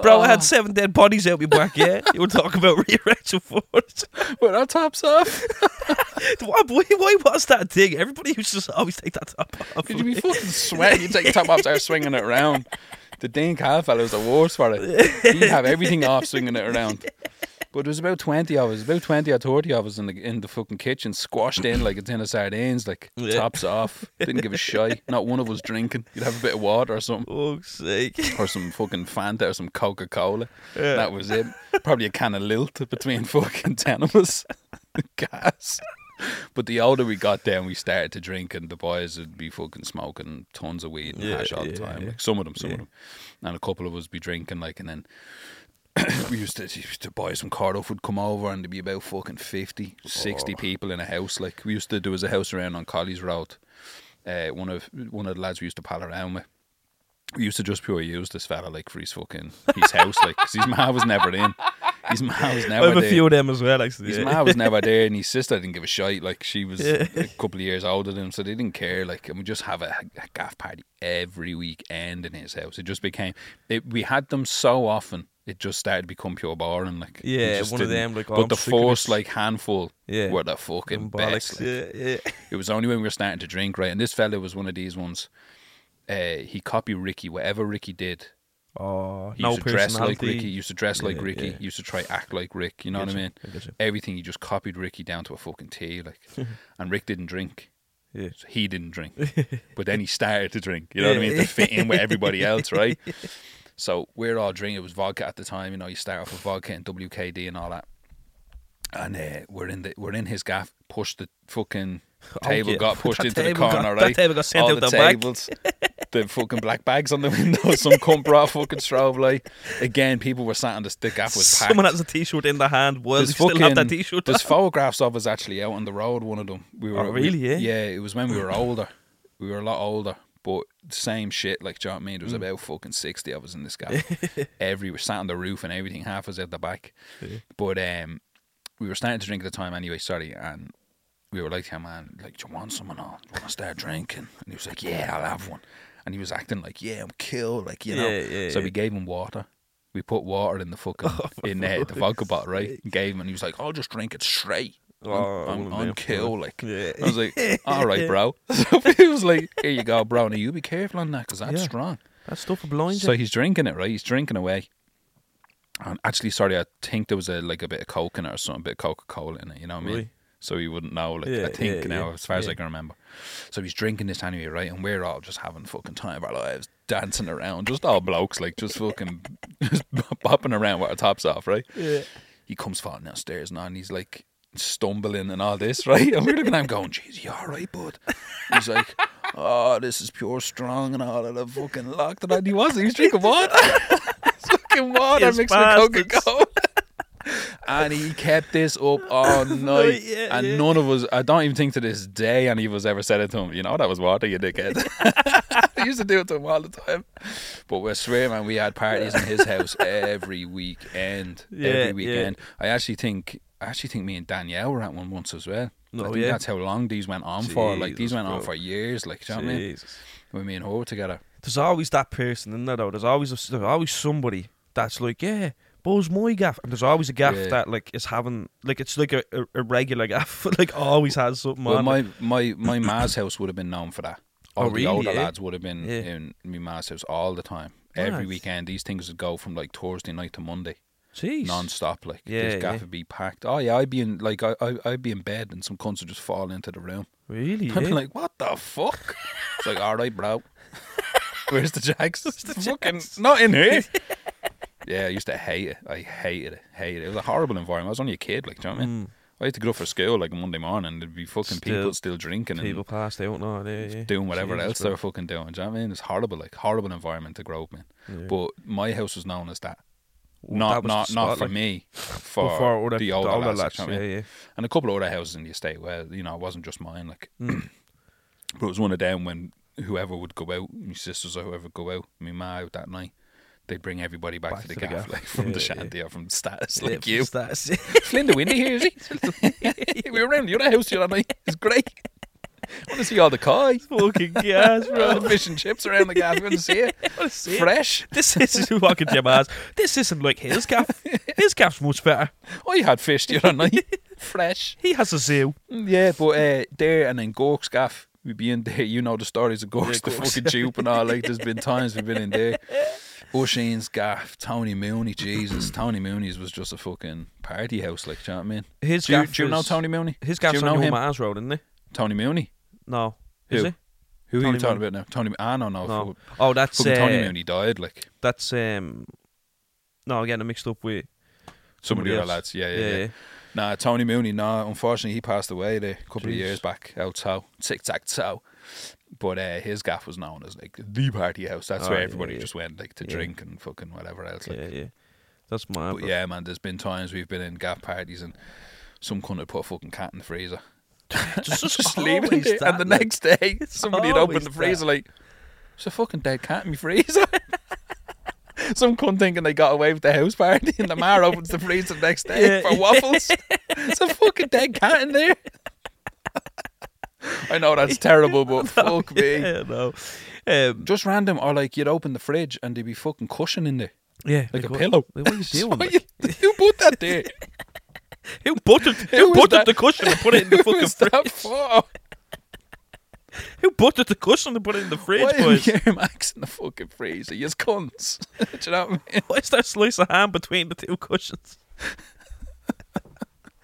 Bro, I Oh. had seven dead bodies out my back, yeah? You were talking about rearranging furniture. With our tops off. Why, why, was that thing? Everybody used to just always take that top off. Could you be fucking sweating? You take your top off, start swinging it around. The Dean Cal fella was the worst for it. He'd have everything off, swinging it around. But there was about twenty of us, about twenty or thirty of us in the in the fucking kitchen, squashed in like a tin of sardines, like Yeah. tops off. Didn't give a shit. Not one of us drinking. You'd have a bit of water or something, fuck's sake. or some fucking Fanta or some Coca Cola. Yeah. That was it. Probably a can of Lilt between fucking ten of us. Gas. But the older we got down, we started to drink, and the boys would be fucking smoking tons of weed and Yeah, hash all the time. Like some of them, some of them, and a couple of us be drinking, like, and then we used to used to buy some Cardiff would come over, and there'd be about fucking 50, 60 Oh. people in a house. Like we used to, there was a house around on Colley's Road. Uh, one of one of the lads we used to pal around with. We used to just pure use this fella like for his fucking his house, like 'cause his ma was never in. His ma was never. I have a few of them as well, actually. His yeah. ma was never there, and his sister didn't give a shite. Like she was Yeah. a couple of years older than him, so they didn't care. Like, and we just have a, a gaff party every weekend in his house. It just became. It, we had them so often, it just started to become pure boring. Like, Yeah, just one of them, like, oh, but I'm the first like handful Yeah. were the fucking best. like. yeah, yeah. It was only when we were starting to drink, right? And this fella was one of these ones. Uh, he copied Ricky. Whatever Ricky did, Oh, he no used to dress like. Ricky. He used to dress like Yeah, Ricky. yeah. He used to try act like Rick. You know what I mean? I. Everything he just copied Ricky down to a fucking T. Like, and Rick didn't drink. Yeah. So he didn't drink, but then he started to drink. You know what I mean? To fit in with everybody else, right? So we're all drinking. It was vodka at the time. You know, you start off with vodka and WKD and all that. And uh, we're in the we're in his gaff. Pushed the fucking Oh, table yeah. got pushed That into the table got- corner, that right? table got sent all out the the tables, the fucking black bags on the window. Some cunt brought fucking strobe light. Again, people were sat on the, the gaff was packed. Someone has a t-shirt in their hand. Was There's still have that t-shirt. There's photographs of us actually out on the road. One of them. We were Oh, really, we- yeah? Yeah, it was when we were older. We were a lot older, but same shit. Like, do you know what I mean? There was Mm. about fucking sixty of us in this guy. Every we sat on the roof and everything. Half was at the back. But um, we were starting to drink at the time anyway. Sorry, and we were like, "Yeah, man, like, do you want someone on? Do you want to start drinking?" And he was like, "Yeah, I'll have one." And he was acting like, "Yeah, I'm killed, like you know. Yeah, yeah, so yeah. we gave him water. We put water in the fucking in uh, the vodka bottle, right? And gave him, and he was like, "I'll just drink it straight." I'm, I'm, I'm cool, like. Yeah. I was like, "All right, bro." So he was like, "Here you go, bro. Now you be careful on that, cause that's Yeah. strong." That stuff will blind So he's drinking it, right? He's drinking away. And actually, sorry, I think there was a like a bit of coke in it or something, a bit of Coca Cola in it. You know what I mean? Right. So he wouldn't know. Like Yeah, I think now, as far as I can remember. So he's drinking this anyway, right? And we're all just having fucking time of our lives, dancing around, just all blokes, like just fucking just bopping around with our tops off, right? Yeah. He comes falling downstairs now, and he's like stumbling and all this, right? And we're looking at him going, "Jeez, you all right, bud?" He's like, "Oh, this is pure strong and all of the fucking lock that I." He wasn't. He's drinking water. fucking water Yes, mixed with Coca bastards. Cola. And he kept this up all oh, night, yeah, and yeah. none of us. I don't even think to this day any of us ever said it to him. You know that was water, you dickhead. I used to do it to him all the time. But we swear, man, we had parties in his house every weekend. Yeah, every weekend. I actually think, I actually think me and Danielle were at one once as well. I Oh, think yeah? that's how long these went on for. Like these Jesus, went on for years. Like, do you know what I mean? Jesus. When me and her were together. There's always that person in there though. There's always a, there's always somebody that's like, yeah, Buzz my gaff, and there's always a gaff Yeah. that like is having like it's like a, a, a regular gaff, like always has something Well, on. my my my ma's house would have been known for that. Oh, All the really, older eh? lads would have been Yeah. in my ma's house all the time. Every weekend, these things would go from like Thursday night to Monday, Jeez. non-stop. Like Yeah, this gaff yeah. would be packed. Oh yeah, I'd be in like I, I I'd be in bed and some cunts would just fall into the room. Really? I'd be like, what the fuck? it's like, all right, bro. Where's the jacks? Where's the fucking not in here. yeah, I used to hate it. I hated it. Hated it. It was a horrible environment. I was only a kid, like, do you know what I mean? Mm, I had to get up for school like Monday morning. There'd be fucking Still- people still drinking and people passed out now. Yeah, yeah. doing whatever Jesus, else they were fucking doing. Do you know what I mean? It's horrible, like horrible environment to grow up in. Yeah. But my house was known as that. Not not not for me, for, for other, the older, lads, like, do you know what I mean? yeah, yeah. and a couple of other houses in the estate. where you know, it wasn't just mine. Like, Mm. but it was one of them when whoever would go out, my sisters or whoever would go out, my ma out that night. They'd bring everybody back, Back to the to the gaff, gaff. like from Yeah, the yeah. shanty or from the status, Yeah, like you. That's, Flinda Windy here, is he? we were around the other house the other night. It's great. I want to see all the koi. fucking gas, All bro. fish and chips around the gaff. You want to see it? Wanna see it? Fresh. This is fucking Jim. This isn't like his gaff. His gaff's much better. Oh, you had fish the other night. Fresh. He has a zoo. Yeah, but uh, there and then Gork's gaff. We'd be in there. You know the stories of Gork's, Yeah, the Gork's. fucking tube and all. Like, there's been times we've been in there. Oisin's gaff, Tony Mooney, Jesus. Tony Mooney's was just a fucking party house, like, do you know what I mean? His Do you, gaff do you know Tony Mooney? His Do you gaff's know on him? man's road, isn't he? Tony Mooney? No. Is Who? he? Who are Tony you talking about now? Tony, I don't know. No. Oh, that's uh, Tony Mooney died, like, That's um. No, I'm getting mixed up with some of somebody the other else. lads. Yeah, yeah, yeah. yeah. yeah. Nah, Tony Mooney, nah, unfortunately, he passed away there a couple Jeez. of years back out so, tic tac toe. But uh, his gaff was known as like the party house. That's Oh, where everybody yeah. just went like to drink and fucking whatever else. Like. yeah, yeah. That's my But bro. yeah, man, there's been times we've been in gaff parties and some cunt would put a fucking cat in the freezer. Just, just, leave it that, And the like, next day, somebody would open always the freezer like, "It's a fucking dead cat in my freezer. Some cunt thinking they got away with the house party, and the mar opens the freezer the next day Yeah. for waffles. it's a fucking dead cat in there. I know that's terrible, but fuck me. Yeah, no. Um, Just random, or like you'd open the fridge and there'd be fucking cushion in there, yeah, like, a what- pillow. What are you doing? Like? you- who put that there? Who buttered? Who Who buttered that? the cushion and put it in the fucking fridge? for? Who buttered the cushion and put it in the fridge, Why boys? Air Max in the fucking freezer? You cunts. Do you know what I mean? Why is there a slice of ham between the two cushions?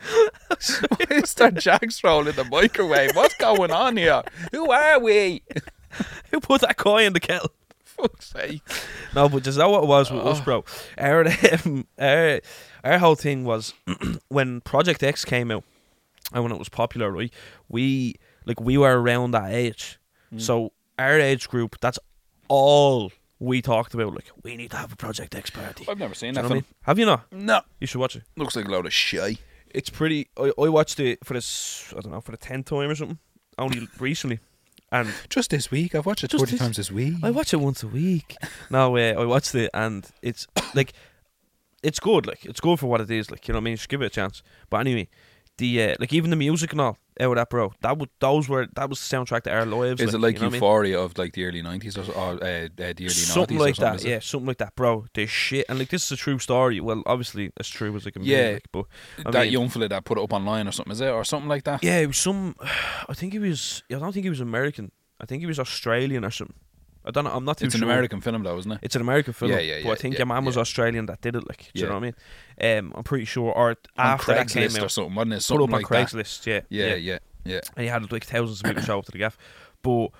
Why is there Jack's roll in the microwave? What's going on here? Who are we? Who put that coin in the kettle? Fuck's sake. No, but is that what it was with us, Oh. bro? Our, um, our our whole thing was when Project X came out and when it was popular, right? We like we were around that age, Mm. so our age group. That's all we talked about. Like we need to have a Project X party. I've never seen Do you that know I mean? Have you not? No. You should watch it. Looks like a load of shit. It's pretty. I, I watched it for this. I don't know for the tenth time or something. Only recently, and Just this week. I've watched it Just 40 this- times this week. I watch it once a week. no, uh, I watched it and it's like it's good. Like it's good for what it is. Like you know what I mean. Just give it a chance. But anyway, the uh, like even the music and all out of that, bro. That would those were that was the soundtrack to our lives. Is it like you know what I mean? Euphoria of like the early 90s or, or uh, uh, the early Something 90s like something? that, yeah, something like that, bro. This shit, and like this is a true story. Well, obviously, as true as it can Yeah. be. Like, but I that mean- young fella that put it up online or something, is it? Or something like that? yeah, it was some. I think he was. I don't think he was American. I think he was Australian or something. I don't know. I'm not too It's an. American film though, isn't it? It's an American film. Yeah, yeah, But I think yeah, your man was yeah. Australian that did it. Like, do you know what I mean? Um, I'm pretty sure. Or On after that came Craigslist or something, wasn't it? put Something up on like that. Craigslist. Yeah, Yeah, yeah, yeah. And he had like thousands of people show up to the gaff. But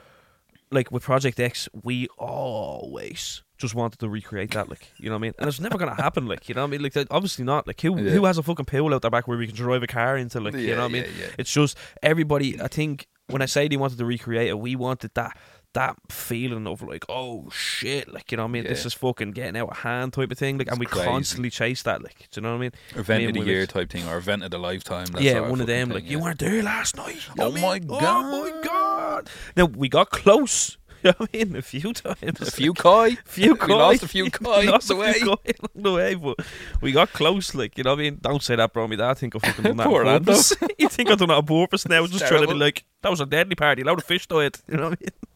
like with Project X, we always just wanted to recreate that. Like, you know what I mean? And it's never gonna happen. Like, you know what I mean? Like, that- obviously not. Like, who Yeah. who has a fucking pool out their back where we can drive a car into? Like, you know what I mean? yeah, yeah. It's just everybody. I think when I say they wanted to recreate it, we wanted that that feeling of like, oh shit, like you know what I mean? This is fucking getting out of hand type of thing. Like, and we crazy. constantly chase that. Like, do you know what I mean? Event of the year type thing, or event of the lifetime. that yeah, one of them. thing, like, yeah. you weren't there last night. Know Oh my mean? God. Oh my god! Now we got close You know what I mean? A few times. A few koi. few koi. We lost a few koi lost a the few way. koi along the way, but we got close. Like you know what I mean? Don't say that, bro. Me dad think I fucking done that Poor on purpose. you think I done that on purpose now? Just trying to be like, that was a deadly party. A load of fish died. You know what I mean?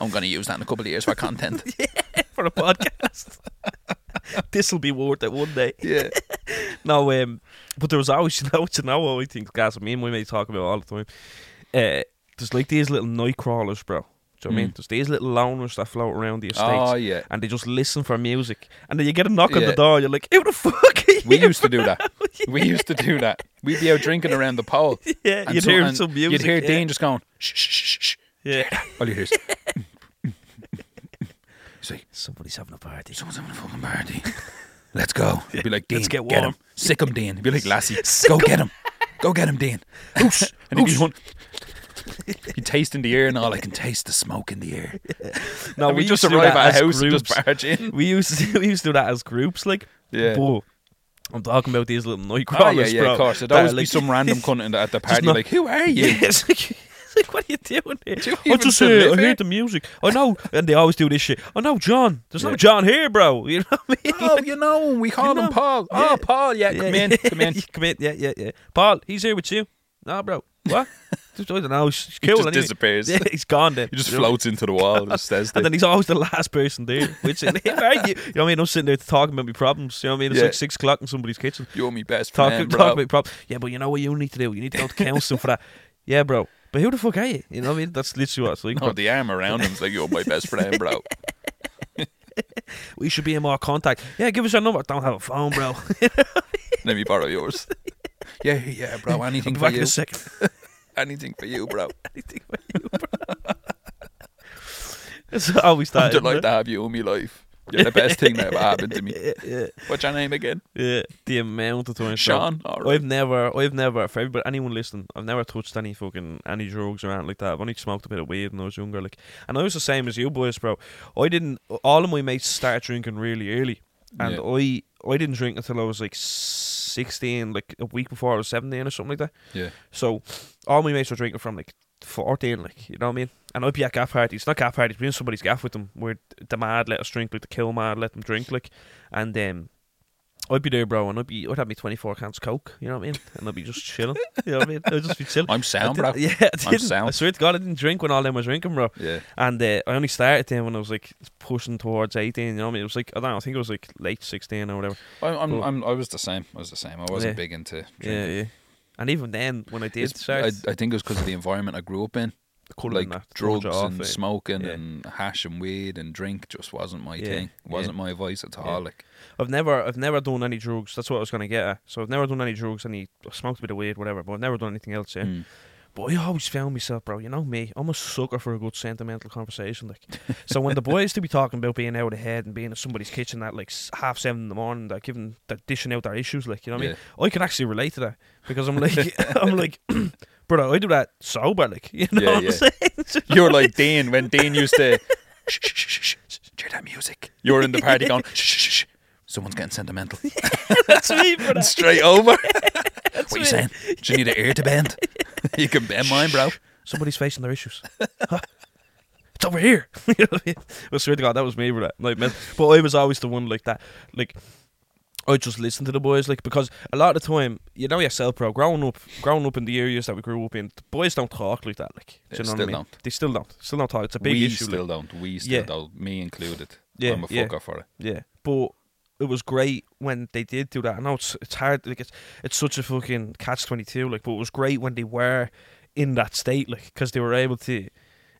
I'm going to use that in a couple of years for content. For a podcast. this will be worth it one day. yeah. No, um, but there was always, you know, you know what I think, guys, me and my mate talk about all the time. Uh, there's like these little night crawlers, bro. Do you know what I mean? Mm. There's these little loners that float around the estates. Oh, yeah. and they just listen for music. And then you get a knock on the door, you're like, who the fuck? We used to do that. We used to do that. We'd be out drinking around the pole. yeah, you'd so- hear some music. You'd hear yeah. Dean just going, shh, shh, shh, shh. Yeah. All you hear is, he's like, Somebody's having a party. someone's having a fucking party. Let's go. He'd be like, Dean, Let's get get, warm." him. Sick him, Dean. He'd be like, Lassie, go get him. Go get him, Dean. Whoosh. And he'd be going, he'd taste in the air and all, I can taste the smoke in the air. No, And we we used just to do arrive that at as a house and groups. just barge in. We used to, we used to do that as groups, like. Yeah. But I'm talking about these little night Oh, crawlers, yeah, yeah, bro. of course. There'd that are always be like- some random cunt in the, at the party, not- like, who are you? Yeah, it's like, it's like, what are you doing here? Do you I just uh, I here? heard the music. I know, and they always do this shit. I know, John. There's no John here, bro. You know what I mean? Oh, you know, we call know. him Paul. Yeah. Oh, Paul, yeah, come in, come in. come in. Yeah, yeah, yeah. Paul, he's here with you. Nah, bro. What? just, I don't know. He's cool. just anyway. disappears. Yeah, he's gone then. He just You know? floats into the wall and just says And then he's always the last person there. Which you? Know what I mean? I'm sitting there talking about my problems. You know what I mean? It's Yeah. like six o'clock in somebody's kitchen. You're my best Talking, friend, talking about problems. Yeah, but you know what you need to do? You need to go to counselling for that. Yeah, bro. But who the fuck are you? You know what I mean? That's literally what it's like. No, the arm around him's like, you're my best friend, bro. We should be in more contact. Yeah, give us your number. Don't have a phone, bro. Let me borrow yours. Yeah, yeah, bro. I'll Anything be for back in you. a second. Anything for you, bro. Anything for you, bro. That's how we I'm like delighted to have you in my life. You're the best thing that ever happened to me. Yeah, What's your name again? yeah. The amount of times. Sean. Right. I've never, I've never, for everybody, anyone listening, I've never touched any fucking any drugs or anything like that. I've only smoked a bit of weed when I was younger, like, and I was the same as you boys, bro. I didn't. All of my mates started drinking really early, and Yeah. I, I didn't drink until I was like sixteen, like a week before I was seventeen or something like that. Yeah. So, all my mates were drinking from like fourteen, like you know what I mean. And I'd be at gaff parties, not gaff parties, in somebody's gaff with them, where the mad let us drink, like the kill mad let them drink, like, and um. I'd be there, bro, and I'd be, I'd have me twenty four cans of coke, you know what I mean, and I'd be just chilling, you know what I mean. I'd just be chilling. I'm sound, bro. Yeah, I, I'm sound. I swear to God, I didn't drink when all them was drinking, bro. Yeah. And uh, I only started then when I was like pushing towards eighteen. You know what I mean? It was like I don't know. I think it was like late sixteen or whatever. I'm, I'm, But- I'm, I was the same. I was the same. I wasn't Yeah. big into Yeah, yeah. And even then, when I did start, I, I think it was because of the environment I grew up in. Like drugs off, and eh? smoking Yeah. and hash and weed and drink just wasn't my Yeah, thing. yeah. wasn't my voice at all. Like, I've never, I've never done any drugs. That's what I was gonna get at. So I've never done any drugs. Any I smoked a bit of weed, whatever. But I've never done anything else. Yeah. mm. But I always found myself, bro. You know me. I'm a sucker for a good sentimental conversation. Like, so when the boys to be talking about being out of head and being in somebody's kitchen at like half seven in the morning, they're giving, they're dishing out their issues. Like, you know what I mean? I can actually relate to that because I'm like, I'm like, Bro, I do that sober. Like, you know Yeah, what yeah. I'm saying? You're like Dean when Dean used to. Shh, shh, shh, shh, shh, hear that music. You're in the party going. Shh, shh, shh, shh. Someone's getting sentimental. That's me, brother. Straight over. What are you saying? Do you need an ear to bend? you can bend mine, bro. Somebody's facing their issues. Huh? It's over here. you know what I swear to God, that was me, brother. Like, man, but I was always the one like that. Like, I just listen to the boys, like because a lot of the time, you know yourself, bro. Growing up, growing up in the areas that we grew up in, the boys don't talk like that. Like, do They you know what I still mean? don't. They still don't. Still don't talk. It's a big we issue. like- still don't. We still Yeah. don't. Me included. Yeah, I'm a yeah. fucker for it. Yeah, but it was great when they did do that. I know it's it's hard. Like it's it's such a fucking catch twenty two. Like, but it was great when they were in that state. Like, because they were able to.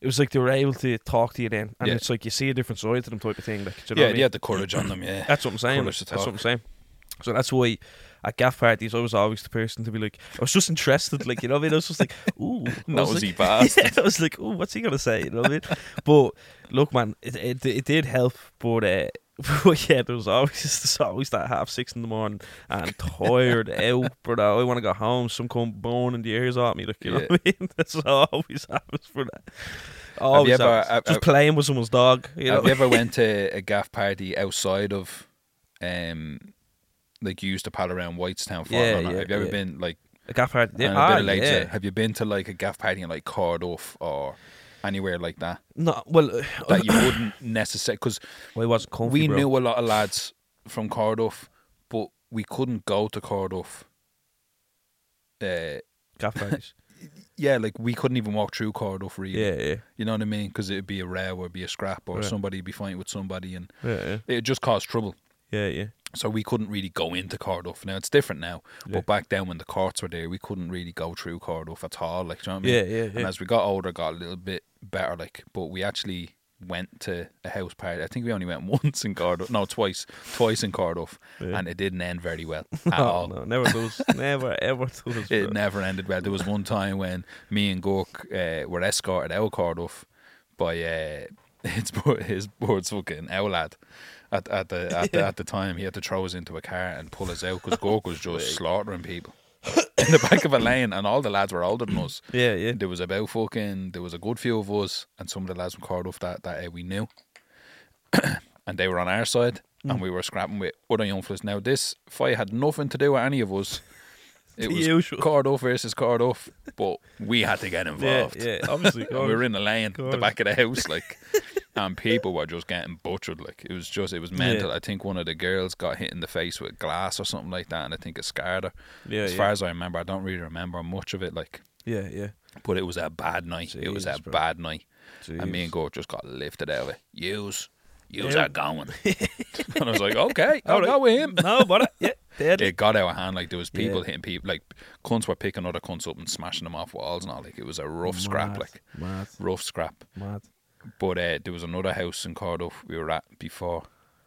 It was like they were able to talk to you then, and Yeah. it's like you see a different side to them type of thing. Like, you know Yeah, what I mean? you had the courage on them. Yeah. That's what I'm saying. Like, that's what I'm saying. So that's why at gaff parties I was always the person to be like, I was just interested, like you know what I mean. I was just like, ooh, Nosy like, bastard. yeah, I was like, ooh, what's he gonna say? You know what I mean? but look, man, it it, it did help, but. Uh, but yeah, there was always there's always that half six in the morning and tired out, brother. I want to go home. Some come bone in the ears at me, like you know Yeah. what I mean. That's always happens for that. Have you Always ever- happens. have- just playing with someone's dog? You know? Have you ever went to a gaff party outside of, um, like you used to pal around Whitestown for? Yeah, yeah, Have you ever yeah. been like a gaff party? Yeah, a ah, later, yeah. Have you been to like a gaff party in like Corduff or anywhere like that No, well, uh, that you wouldn't necessarily because well, it wasn't comfy, we bro. knew a lot of lads from Corduff, but we couldn't go to Corduff. Uh, gaff yeah, like we couldn't even walk through Corduff. Really, yeah, yeah, you know what I mean? Because it'd be a row or it'd be a scrap, or Right. somebody would be fighting with somebody, and yeah, yeah, it just caused trouble. yeah, yeah. So we couldn't really go into Corduff. Now it's different now, Yeah. but back then when the courts were there, we couldn't really go through Corduff at all. Like, do you know what I mean? Yeah, yeah, And as we got older, got a little bit better. Like, but we actually went to a house party. I think we only went once in Corduff. No, twice, twice in Corduff, Yeah. and it didn't end very well at No, all. no, never does. never ever does. It never ended well. There was one time when me and Gork uh, were escorted out of Corduff by uh, his his board's fucking owl lad. At, at the at the at the time, he had to throw us into a car and pull us out because Gork was just slaughtering people in the back of a lane, and all the lads were older than us. Yeah, yeah. There was about fucking there was a good few of us and some of the lads from Corduff that that uh, we knew, and they were on our side, Hmm. and we were scrapping with other young fellas. Now this fight had nothing to do with any of us. It The was usual. Corduff versus Corduff, but we had to get involved. yeah. Obviously, we were in the lane, at the back of the house, like, and people were just getting butchered. Like it was just, it was mental. I think one of the girls got hit in the face with glass or something like that, and I think it scarred her. yeah, as yeah. far as I remember, I don't really remember much of it. Like, yeah, yeah. but it was a bad night. it was a bro. bad night, and me and Gore just got lifted out of it. Use, use Yeah. are going, and I was like, okay, I'll right. go with him. no, but uh, yeah, dead. It got out of hand. Like there was people Yeah. hitting people. Like cunts were picking other cunts up and smashing them off walls and all. Like it was a rough scrap. Like mad, rough scrap. mad. But uh, there was another house in Corduff we were at before,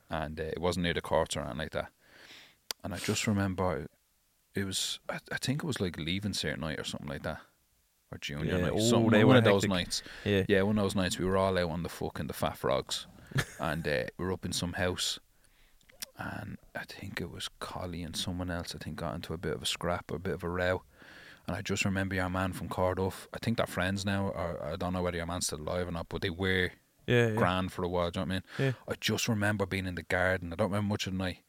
and uh, it wasn't near the courts or anything like that. And I just remember it was, I, I think it was like leaving cert night or something like that, or junior Yeah, night, oh, they one of those nights. Yeah, Yeah, one of those nights we were all out on the fucking the fat frogs, and uh, we were up in some house, and I think it was Collie and someone else. I think got into a bit of a scrap or a bit of a row, and I just remember your man from Corduff. I think they're friends now, or I don't know whether your man's still alive or not, but they were yeah, yeah. grand for a while. Do you know what I mean? Yeah. I just remember being in the garden. I don't remember much of the night.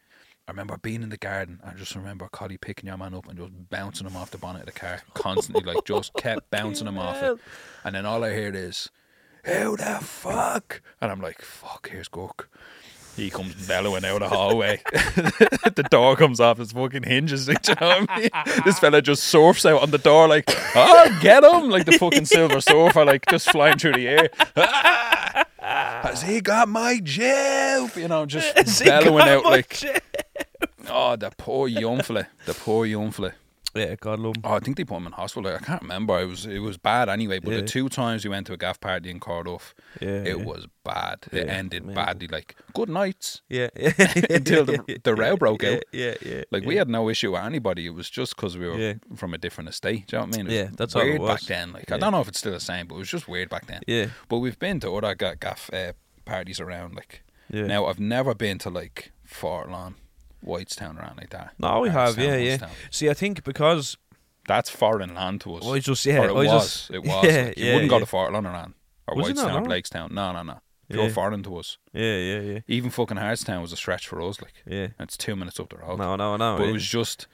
I remember being in the garden. I just remember Collie picking your man up and just bouncing him off the bonnet of the car constantly, like just kept bouncing him off it. And then all I heard is, "Who the fuck?" And I'm like, "Fuck, here's Gork." He comes bellowing out of the hallway. the door comes off his fucking hinges. You know what I mean? This fella just surfs out on the door like, "Oh, get him!" Like the fucking silver surfer, like just flying through the air. Ah! Has he got my jib? You know, just Has bellowing out like, oh, the poor young fella, the poor young fella. Yeah, God love him. Oh, I think they put him in hospital. I can't remember. It was it was bad anyway. But Yeah. the two times we went to a gaff party in Corduff, Yeah, it yeah. was bad. It ended badly. Like good nights. Yeah, yeah. Until the- the row broke yeah, out. Yeah, yeah. Like we had no issue with anybody. It was just because we were from a different estate. Do you know what I mean? Was Yeah, that's all it weird back then. Like I don't know if it's still the same, but it was just weird back then. Yeah, But we've been to other ga- gaff uh, parties around. Like now, I've never been to like Fortlawn, Whitestown, or anything like that. No, we have, yeah, yeah. Whitestown. See, I think because That's foreign land to us. I just yeah, or it I was. just it was. Yeah, like, you yeah, wouldn't yeah. go to Fortlawn or Ann or Was it not, Whitestown or? Blakestown. No, no, no. Pure Yeah. foreign to us. Yeah, yeah, yeah, Even fucking Hartstown was a stretch for us. Like yeah. it's two minutes up the road. No, no, no. but it was just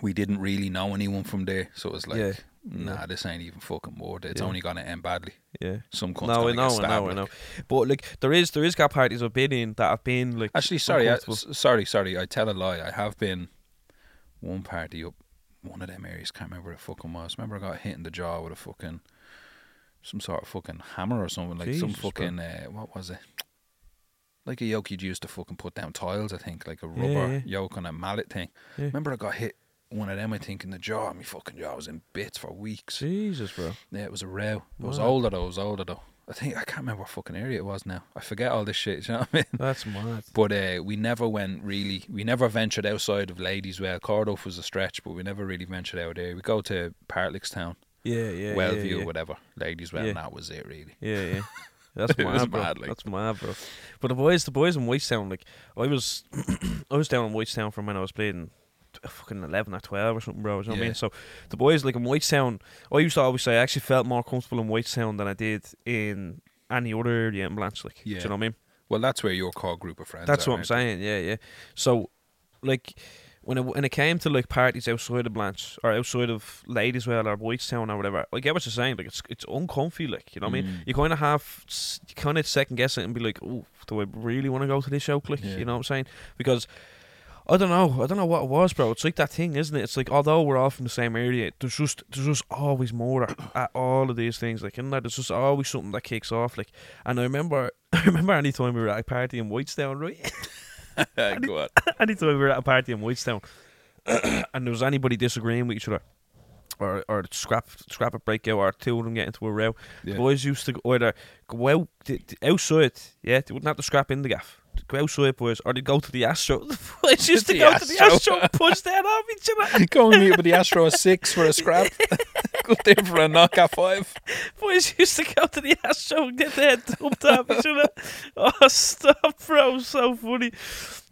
we didn't really know anyone from there, so it was like, Yeah. Nah, Yeah. this ain't even fucking worth it. It's Yeah. only gonna end badly. yeah. Some cunts No, I gonna know, get I stabbed. know, I like. know. But like, there is there is got parties I've been in that have been like. Actually, sorry, I, sorry, sorry. I tell a lie. I have been one party up one of them areas. Can't remember what it fucking was. Remember, I got hit in the jaw with a fucking some sort of fucking hammer or something like some Jesus, bro. fucking uh, what was it? Like a yoke you'd use to fucking put down tiles. I think like a rubber yeah. yoke on a mallet thing. Remember, I got hit one of them. I think in the jaw. My fucking jaw was in bits for weeks. Jesus, bro. Yeah, it was a row. It was Wow. older though. It was older though. I think I can't remember what fucking area it was now. I forget all this shit. You know what I mean? That's mad. But uh, we never went really. We never ventured outside of Ladies Well. Corduff was a stretch, but we never really ventured out there. We go to Parslickstown, Yeah, yeah. Wellview, yeah, yeah. whatever. Ladyswell, Yeah. and that was it really. Yeah, yeah. That's It mad, was bro. mad, like. That's mad, bro. But the boys, the boys in Whitestown, like I was, I was down in Whitestown from when I was playing, fucking eleven or twelve or something, bro. You know what I mean? So the boys, like in Whitestown, I used to always say I actually felt more comfortable in Whitestown than I did in any other area in Blanch. Like, do Yeah. you know what I mean? Well, that's where your core group of friends. That's are, what I'm aren't saying. Yeah, yeah. So, like, when it when it came to like parties outside of Blanch or outside of Ladyswell or Whitestown or whatever, I get what you're saying. Like it's it's uncomfy. Like you know what I mean. Mm. You kind of have you kind of second guess it and be like, oh, do I really want to go to this show? Like Yeah. you know what I'm saying? Because I don't know. I don't know what it was, bro. It's like that thing, isn't it? It's like although we're all from the same area, there's just there's just always more at all of these things. Like, in there, there's just always something that kicks off. Like, and I remember, I remember any time we were at a party in Whitestown, right? Go on. Anytime we were at a party in Whitestown and there was anybody disagreeing with each other or or scrap scrap a breakout or two of them get into a row, Yeah. the boys used to go either go out outside, yeah, they wouldn't have to scrap in the gaff. Outside, boys, or they'd go to the Astro. The boys used to The go to the Astro. Astro and push that off each other. Go and meet with the Astro at six for a scrap. Go there for a knock at five. Boys used to go to the Astro and get their head dumped off each other. Oh, stop, bro! So funny.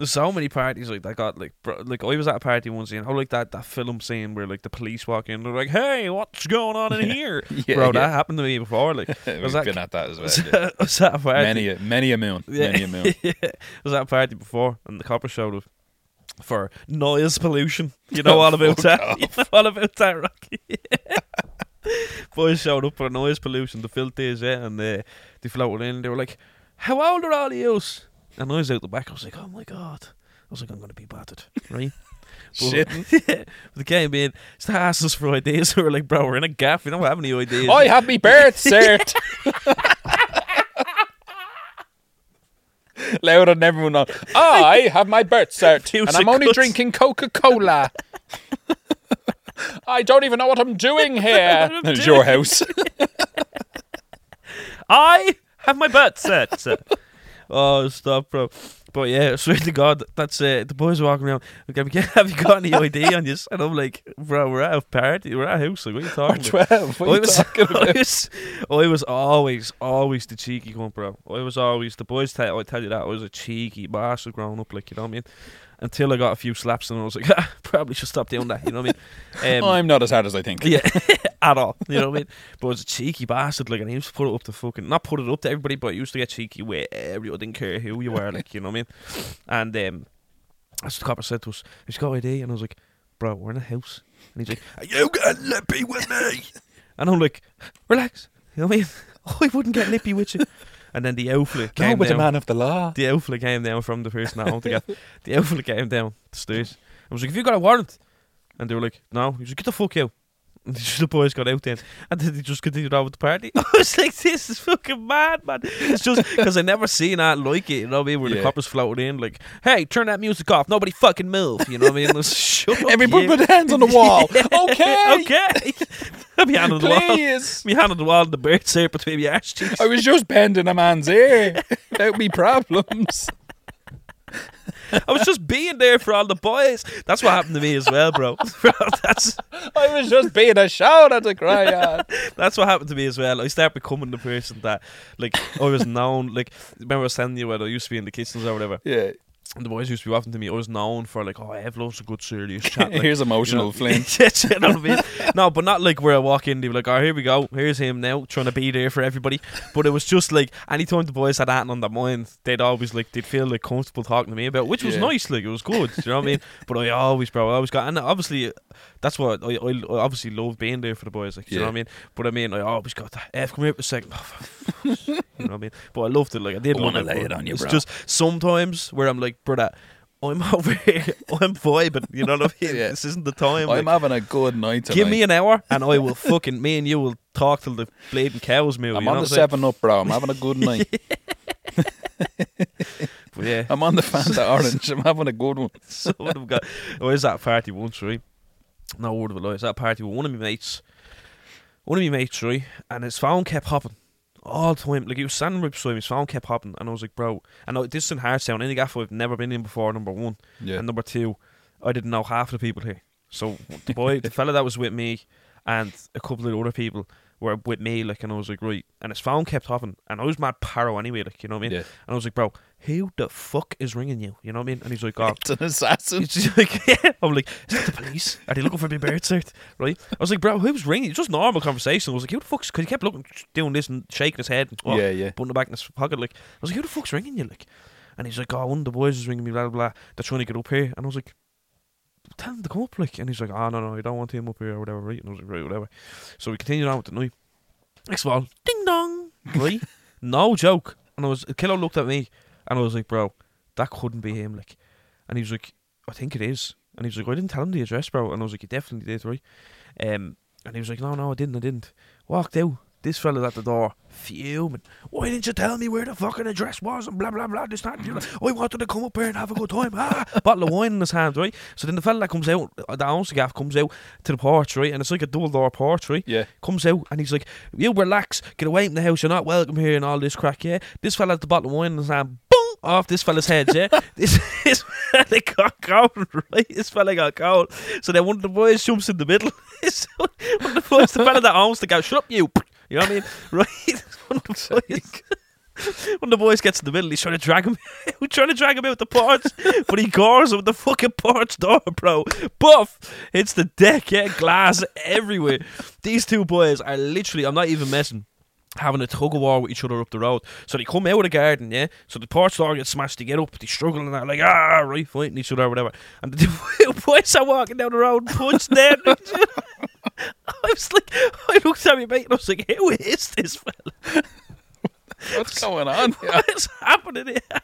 There's so many parties like that. Got like, bro, like I was at a party once, and how oh, like that that film scene where like the police walk in, they're like, "Hey, what's going on in here?" Yeah, bro, yeah. that happened to me before. Like, We've was that been at that as well. was, yeah. was at a party. Many, a, many a moon. Many a moon. yeah, I was that a party before, and the copper showed up for noise pollution. You know Oh, all about that. You know all about that, Rocky. Boys showed up for noise pollution. The filters, yeah, and they they floated in. They were like, "How old are all of yous?" And I was out the back. I was like, "Oh my god!" I was like, "I'm gonna be battered, right?" But- Shitting. yeah, but they came in, started asking us for ideas. We were like, "Bro, we're in a gaff. We don't have any ideas." I have me birth cert. Louder than everyone else. I have my birth cert, and I'm only drinking Coca Cola. I don't even know what I'm doing here. It's your house. I have my butt set. Oh, stop, bro. But yeah, I swear to God, that's uh, the boys are walking around. Like, have, you, got any ID on this? And I'm like, bro, we're at a party, we're at a house. Like, what are you talking about? Twelve. What are I you was, talking I about? was, I was always, always the cheeky one, bro. I was always the boys. Tell, I tell you that I was a cheeky bastard growing up, like you know what I mean. Until I got a few slaps, and I was like, ah, probably should stop doing that. You know what I mean? Um, I'm not as hard as I think. yeah, at all. You know what I mean? But it was a cheeky bastard, like, and he used to put it up to fucking not put it up to everybody, but he used to get cheeky with everyone. Didn't care who you were, like, you know what I mean? And um, that's the copper said to us. He's got ID, and I was like, bro, we're in a house, and he's like, Are you going to lippy with me? And I'm like, relax. You know what I mean? I wouldn't get lippy with you. And then the Go came with the down. man of the law. The outflip came down from the person that owned the gaff. The outflip came down the stairs. I was like, "Have you got a warrant?" And they were like, "No." He was like, "Get the fuck out." The boys got out then, and then they just continued on with the party. I was like, "This is fucking mad, man!" It's just because I never seen that like it. You know what I mean? Where the Yeah. coppers floated in, like, "Hey, turn that music off! Nobody fucking move!" You know what I mean? It was, Shut up, Everybody you." put their hands on the wall. Okay. okay. Be hand on the wall. Please. Me hand on the wall, and the bird cert between arse cheeks. I was just bending a man's ear without me problems. I was just being there for all the boys. That's what happened to me as well, bro. that's I was just being a shout to cry out. that's what happened to me as well. I started becoming the person that, like, I was known. Like, remember I was telling you when I used to be in the kitchens or whatever, Yeah. The boys used to be wafting to me. Oh, I was known for like, oh, I have loads of good serious chat. Like, Here's you know- emotional Flint. You know what I mean? No, but not like where I walk in, they were like, oh, here we go. Here's him now, trying to be there for everybody. But it was just like, anytime the boys had that on their mind, they'd always like, they'd feel like comfortable talking to me about, which was Yeah. nice. Like, it was good. you know what I mean? But I always, bro, I always got, and obviously, that's what I, I, I obviously love being there for the boys. Like, you know what I mean? But I mean, I always got that. F, come here for a second. You know what I mean? But I loved it. Like, I did love wanna lay it on you, It's bro. just sometimes where I'm like, brother, I'm over here, I'm vibing. You know what I mean? Yeah. This isn't the time. I'm like, having a good night tonight. Give me an hour and I will fucking me and you will talk till the bleeding cows moo. I'm you know on the seven up, bro. I'm having a good night. But yeah, I'm on the Fanta Orange. I'm having a good one. some of them got. Oh, I was at party once, right? No word of a lie. I was at a party with one of my mates. One of my mates, right? And his phone kept hopping all the time. Like he was standing right beside me, his phone kept hopping, and I was like, bro. And I- this is in Hartstown, any gaff I've never been in before. Number one, Yeah. and number two, I didn't know half the people here. So the boy, the fella that was with me, and a couple of other people were with me, like, and I was like, right. And his phone kept hopping, and I was mad paro anyway, like, you know what I mean? Yeah. And I was like, bro, who the fuck is ringing you? You know what I mean? And he's like, oh, It's an assassin. just like, yeah. I'm like, is that the police? Are they looking for my bird cert? Right? I was like, bro, who's ringing? It's just normal conversation. I was like, who the fuck's? Because he kept looking, doing this and shaking his head, and what, Yeah, yeah. putting it back in his pocket. Like, I was like, who the fuck's ringing you? Like, and he's like, oh, one of the boys is ringing me. Blah blah blah. They're trying to get up here, and I was like, tell him to come up, like. And he's like, oh, no, no, I don't want him up here or whatever, right? And I was like, right, whatever. So we continued on with the night. Next of all, ding dong, right? no joke. And I was, Kilo looked at me and I was like, bro, that couldn't be him, like. And he was like, I think it is. And he was like, I didn't tell him the address, bro. And I was like, you definitely did, right? Um, and he was like, no, no, I didn't, I didn't. Walked out. This fella's at the door, fuming. Why didn't you tell me where the fucking address was? And blah, blah, blah. This, that, and the. I wanted to come up here and have a good time. Ah, bottle of wine in his hand, right? So then the fella that comes out, owns the gaff, comes out to the porch, right? And it's like a double door porch, right? Yeah. Comes out and he's like, You relax, get away from the house, you're not welcome here, and all this crack, yeah? This fella has the bottle of wine in his hand, boom, off this fella's head, yeah? this, this fella got cold, right? This fella got cold. So then one of the boys jumps in the middle. So one of the boys, the fella that owns the gaff, shut up, you. You know what I mean? Right? One of the boys, one of the boys gets in the middle, he's trying to drag him out, trying to drag him out the porch, but he gores him with the fucking porch door, bro. Buff! Hits the deck, yeah, glass everywhere. These two boys are literally, I'm not even messing, having a tug of war with each other up the road. So they come out of the garden, yeah. So the porch door gets smashed, they get up, they struggle and they're like, ah, right, fighting each other or whatever. And the boys are walking down the road, punch them. I was like, I looked at me mate and I was like, who is this fella? What's going on? What is happening here?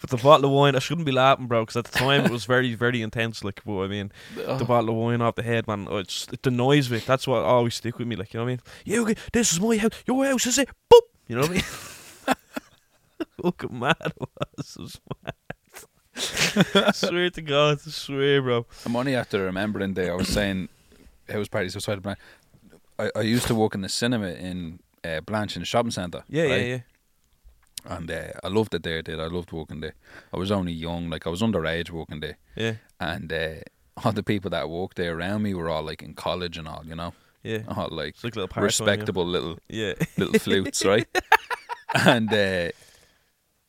But the bottle of wine, I shouldn't be laughing, bro, because at the time it was very, very intense. Like, but I mean, the bottle of wine off the head, man. Oh, it's the noise of it. That's what always stick with me. Like, you know what I mean? You, get- this is my house. Your house is it? Boop. You know what I mean? Fucking mad it was. It was mad. I swear to God, I swear, bro. I'm only after remembering there. I was saying house parties outside of Blanch. I, I used to work in the cinema in uh, Blanch in the shopping centre. Yeah, right? yeah, yeah. And uh, I loved it there. Did I loved working there? I was only young, like I was underage working there, Yeah, and uh, all the people that worked there around me were all like in college and all, you know, yeah. all like like little part-time, yeah. respectable little Yeah. little flutes, right? And uh,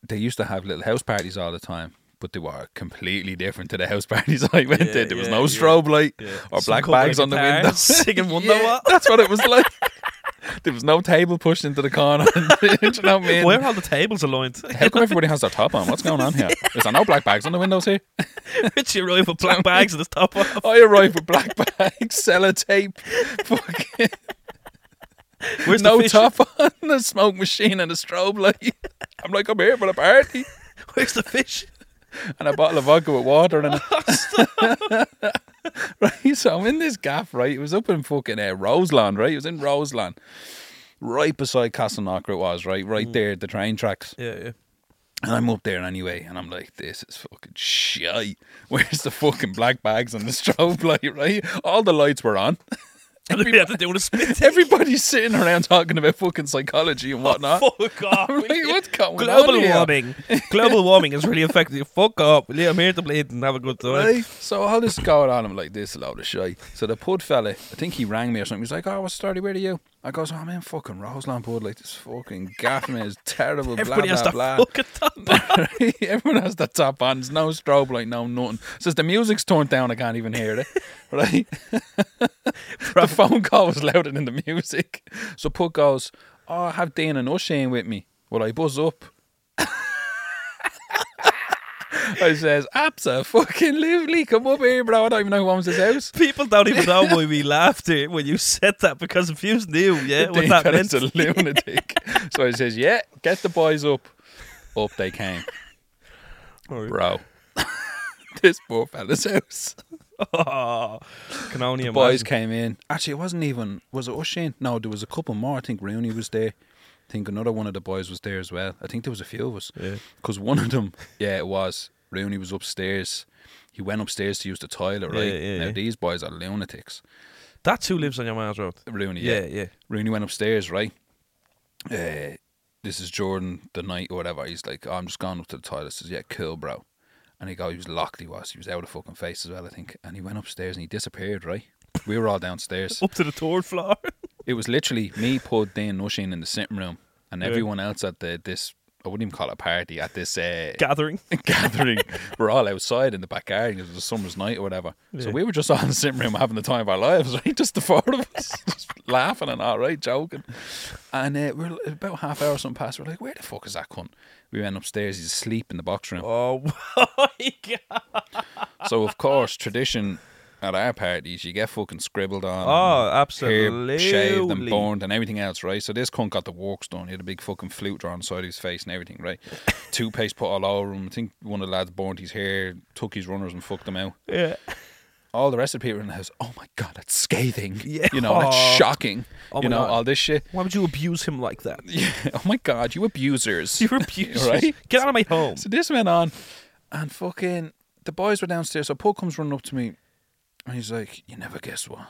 they used to have little house parties all the time, but they were completely different to the house parties I went Yeah, to. There was yeah, no strobe light or Some black bags on the windows. singing Wonderwall. That's what it was like. there was no table pushed into the corner. Do you know what I mean? Where are all the tables aligned? How come everybody has their top on? What's going on here? Is there no black bags on the windows here? Richie arrived with black bags at his top off. I arrived with black bags, sellotape, fucking Where's no top on, a smoke machine and a strobe light. I'm like, I'm here for the party. Where's the fish? and a bottle of vodka with water in it. right, so I'm in this gaff, right? It was up in fucking uh, Roselawn, right? It was in Roselawn, right beside Castleknocker it was, right? Right there, at the train tracks. Yeah, yeah. And I'm up there anyway, and I'm like, this is fucking shite. Where's the fucking black bags and the strobe light, right? All the lights were on. And we had to do a spit. Everybody's sitting around talking about fucking psychology and oh, whatnot. Fuck off. Like, what's going Global on here? warming. Global warming is really affecting you. Fuck up. I'm here to bleed and have a good time. Right. So all this is going on, I'm like, this load of shit. So the pud fella, I think he rang me or something. He's like, oh, what's the story? Where are you? I goes, oh, I'm in fucking Roselawn Pud. Like, this fucking gaff man is terrible. Everybody blah, has blah, to blah. fucking top. Everyone has the top on. There's no strobe light, no nothing. Says the music's turned down. I can't even hear it. Right. the phone call was louder than the music. So Pud goes, oh, I have Dean and Ushane with me. Will I buzz up? I says, absolutely. Come up here, bro. I don't even know who owns this house. People don't even know why we laughed here when you said that because if you knew, yeah, what Dean that meant. a lunatic. so I says, yeah, get the boys up. Up they came. Bro. this poor fella's house. Oh, can only imagine. boys came in. Actually, it wasn't even. Was it Ushane? No, there was a couple more. I think Rooney was there. I think another one of the boys was there as well. I think there was a few of us. Yeah. Because one of them, yeah, it was. Rooney was upstairs. He went upstairs to use the toilet, right? Yeah, yeah, now, yeah. these boys are lunatics. That's who lives on your man's road. Rooney, Yeah, yeah. yeah. Rooney went upstairs, right? Uh, this is Jordan the night or whatever. He's like, oh, I'm just going up to the toilet. Says, yeah, cool, bro. And he go, he was locked. He was. He was out of fucking face as well, I think. And he went upstairs and he disappeared. Right? We were all downstairs. Up to the third floor. It was literally me, Pud, Dean, Nushing in the sitting room, and Yeah. everyone else at the this. I wouldn't even call it a party at this uh, Gathering. gathering. We're all outside in the back backyard. It was a summer's night or whatever. So we were just all in the sitting room having the time of our lives, right? Just the four of us, just laughing and all right, joking. And uh, we're about half hour or something past. We're like, where the fuck is that cunt? We went upstairs. He's asleep in the box room. Oh my god. So of course, tradition at our parties, you get fucking scribbled on. Oh, absolutely. Shaved and burned and everything else, right? So this cunt got the works done. He had a big fucking flute drawn on the side of his face and everything, right? Toothpaste put all over him. I think one of the lads burned his hair, took his runners and fucked them out. Yeah. All the rest of the people in the house, oh my god, that's scathing. Yeah. You know, that's shocking. Oh you my know, God. all this shit. Why would you abuse him like that? Yeah. Oh my god, you abusers. You're abusers. Right? Get out of my home. So this went on, and fucking the boys were downstairs. So Paul comes running up to me, and he's like, "You never guess what?"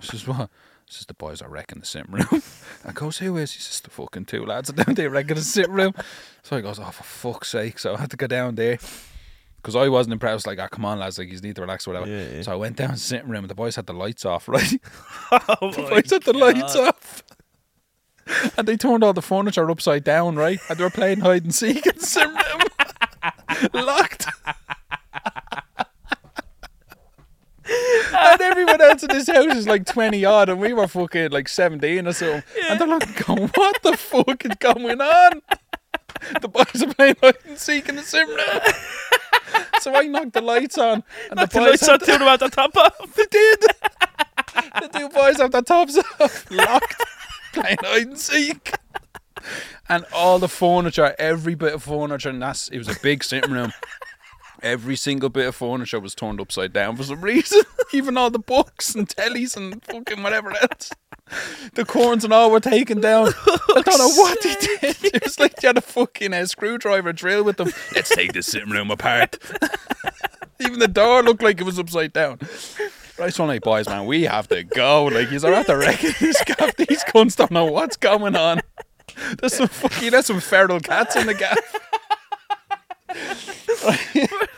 I says, "What?" He says, "The boys are wrecking the sitting room." I goes, "Who is?" He says, "The fucking two lads are down there wrecking the sitting room." So he goes, "Oh, for fuck's sake!" So I had to go down there. Because I wasn't impressed, like, ah, come on, lads, like, you need to relax or whatever. Yeah, yeah. So I went down to the sitting room, and the boys had the lights off, right? Oh the boys had the lights off. And they turned all the furniture upside down, right? And they were playing hide and seek in the sitting room. Locked. and everyone else in this house is like 20 odd, and we were fucking like 17 or something. And they're like, going, what the fuck is going on? The boys are playing hide and seek in the sim room. so I knocked the lights on, and Knock the the boys lights on, to- turn out the top off. they did. the two boys have their tops off, locked, playing hide and seek. And all the furniture, every bit of furniture, and that's it was a big sitting room. Every single bit of furniture was turned upside down for some reason. Even all the books and tellies and fucking whatever else. The corns and all were taken down. I don't know what they did. It was like they had a fucking uh, screwdriver drill with them. Let's take this sitting room apart. Even the door looked like it was upside down. Right, so I'm like, boys, man, we have to go. Like, he's at the gaff. These cunts don't know what's going on. There's some fucking, there's some feral cats in the gaff.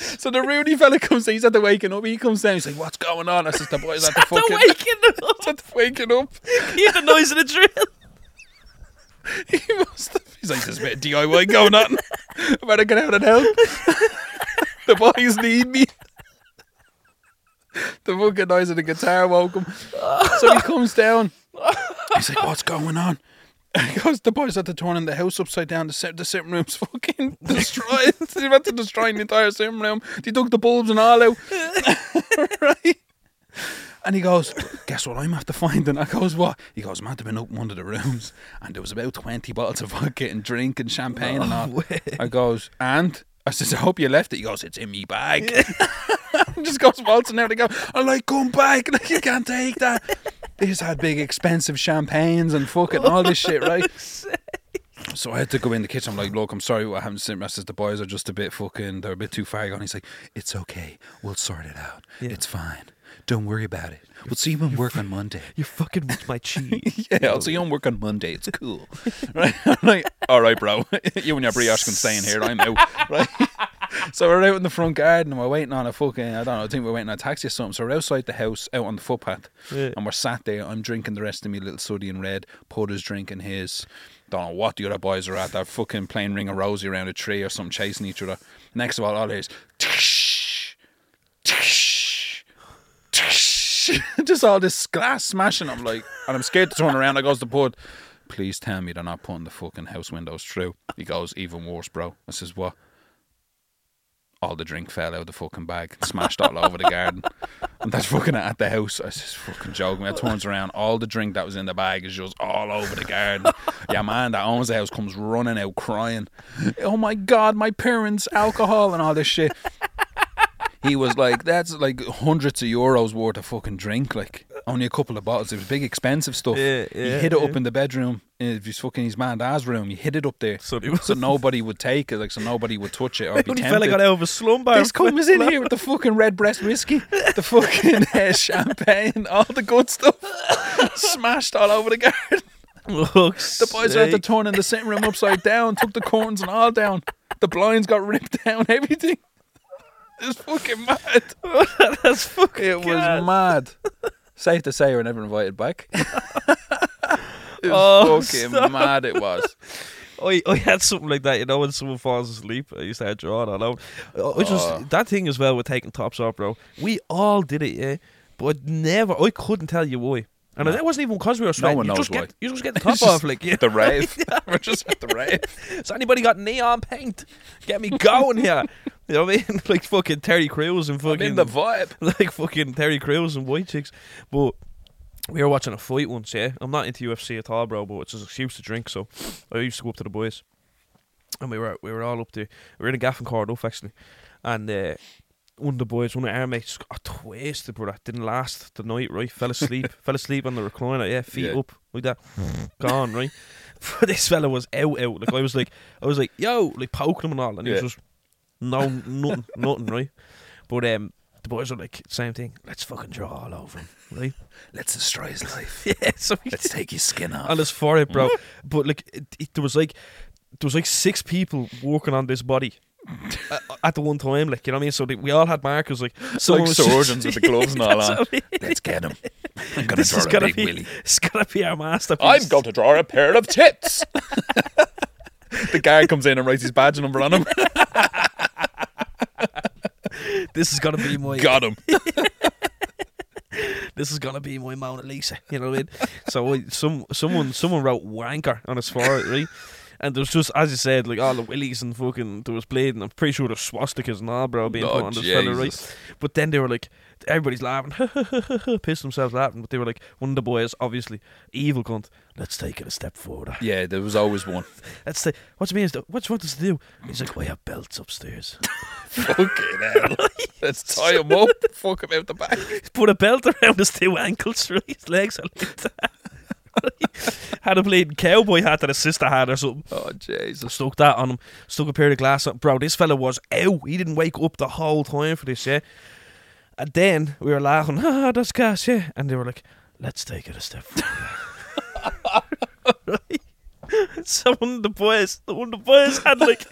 So the Rudy fella comes, in, he's at the waking up. He comes down, he's like, "What's going on?" I says, "The boys at the The fucking, waking up. at the waking up." Hear the noise of the drill. He must have. He's like, "There's a bit of DIY going on. I better get out and help." the boys need me. The fucking noise of the guitar woke him. So he comes down. He's like, "What's going on?" He goes, "The boys had to turn in the house upside down. The, sit- the sitting room's fucking destroyed. they had to destroy the entire sitting room. They took the bulbs and all out, right?" And he goes, Guess what I'm after finding? I goes, What? He goes, Man, have been open one of the rooms and there was about 20 bottles of vodka and drink and champagne and all. I goes, And? I says, I hope you left it. He goes, It's in me bag. just goes waltzing out. I go, I'm like, Come back. Like, you can't take that. These had big expensive champagnes and fucking all this shit, right? Oh, so I had to go in the kitchen. I'm like, look, I'm sorry what happened to Sim. I says the boys are just a bit fucking, they're a bit too far gone. He's like, it's okay. We'll sort it out. Yeah. It's fine. Don't worry about it. We'll see you on work on Monday. You're fucking with my cheese. Yeah, I'll see you on work on Monday. It's cool. right? I'm like, all right, bro. you and your brioche can stay in here. I'm out. Right? So we're out in the front garden and we're waiting on a fucking, I don't know, I think we're waiting on a taxi or something. So we're outside the house, out on the footpath. Yeah. And we're sat there. I'm drinking the rest of me little sooty and red. Porter's drinking his. Don't know what the other boys are at. They're fucking playing Ring of Rosie around a tree or something, chasing each other. Next of all, all there's just all this glass smashing. I'm like, and I'm scared to turn around. I goes to Bud, please tell me they're not putting the fucking house windows through. He goes, even worse, bro. I says, what? All the drink fell out of the fucking bag, smashed all over the garden. And that's fucking at the house. I just fucking joking. I turns around, all the drink that was in the bag is just all over the garden. Yeah, man, that owns the house comes running out crying. Oh my god, my parents, alcohol and all this shit. He was like, that's like hundreds of euros worth of fucking drink, like only a couple of bottles. It was big, expensive stuff. Yeah, he hid it up in the bedroom, in his fucking his man dad's room. He hid it up there, So so nobody would take it, like so nobody would touch it or be tempted. fella got out of a slumber. This was in here with the fucking Redbreast whiskey, the fucking uh, champagne, all the good stuff, smashed all over the garden. The boys were at the turning the sitting room upside down, took the curtains and all down. The blinds got ripped down, everything. It was fucking mad. That's fucking. It was mad. Safe to say, we're never invited back. It was Oh, fucking mad. It was. I, I had something like that, you know, when someone falls asleep, I used to have drawing on out. Uh, which Oh. was that thing as well with taking tops off, bro. We all did it, yeah, but never. I couldn't tell you why. And No. it wasn't even because we were sweating. No one you knows just why. get you just get the top off, like yeah. The rave. We're just at the rave. Has anybody got neon paint? Get me going here. You know what I mean? like fucking Terry Crews and I'm fucking in the vibe. like fucking Terry Crews and white chicks. But we were watching a fight once, yeah. I'm not into UFC at all, bro, but it's an excuse to drink, so I used to go up to the boys. And we were we were all up there. We were in a gaff and Corduff actually. And uh, one of the boys, one of our mates got twisted, brother. Didn't last the night, right? Fell asleep. fell asleep on the recliner, yeah, feet Yeah. up, like that. Gone, right? But this fella was out out. Like I was like I was like, yo, like poking him and all, and he was just no nothing, nothing, right? But um the boys were like, same thing. Let's fucking draw all over him, right? Let's destroy his life. yeah. So Let's take his skin off. on his forehead, bro. Mm-hmm. but like, it, it, there was like, there was like six people working on this body at, at the one time. Like, you know what I mean? So they, we all had markers. Like, like surgeons with the gloves and all That's on. I mean. Let's get him. I'm gonna This draw is a gonna big be, willy. it's gonna be our masterpiece. I'm going to draw a pair of tits. the guy comes in and writes his badge number on him. This is gonna be my. Got him. This is gonna be my Mona Lisa. You know what I mean? so I, some someone someone wrote wanker on his forehead, right? And there was just, as you said, like all the willies and fucking there was bleeding. I'm pretty sure the swastikas and all, bro, being Oh, put on this fella, right? But then they were like, everybody's laughing, pissed themselves laughing. But they were like, one of the boys, obviously, evil cunt. Let's take it a step further. Yeah, there was always one. Let's take. What's means? What's what does it do? He's like, we have belts upstairs. Fucking hell. Let's tie him up. Fuck him out the back. Put a belt around his two ankles, right? His legs are like that. had a bleeding cowboy hat that his sister had or something. Oh, Jesus. Stuck that on him. Stuck a pair of glasses on. Bro, this fella was out. He didn't wake up the whole time for this, yeah. And then we were laughing, ah, that's gas, yeah. And they were like, let's take it a step further. So one of the boys, one of the boys had like,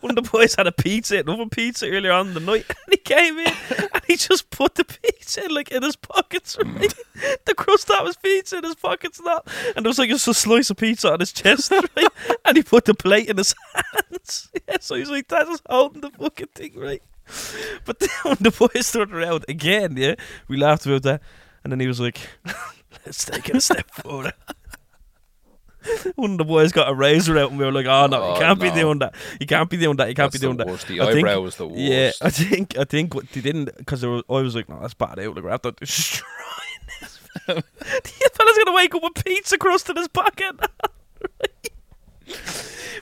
one of the boys had a pizza, another pizza earlier on in the night, and he came in and he just put the pizza like in his pockets, right? The crust off his pizza in his pockets, and that, and there was like just a slice of pizza on his chest, right? And he put the plate in his hands. Yeah, so he's like, that's just holding the fucking thing, right? But then when the boys turned around again, yeah, we laughed about that, and then he was like, let's take it a step further. One of the boys got a razor out, and we were like, ah, "Oh no, Oh, you can't be no. doing that. You can't be doing that. You can't That's be doing the that." The I think- eyebrow was the worst. Yeah, I think I think what they didn't because I was like, "No, that's bad out." Like, we're after destroying this. fella. the fella's gonna wake up with pizza crust in his pocket.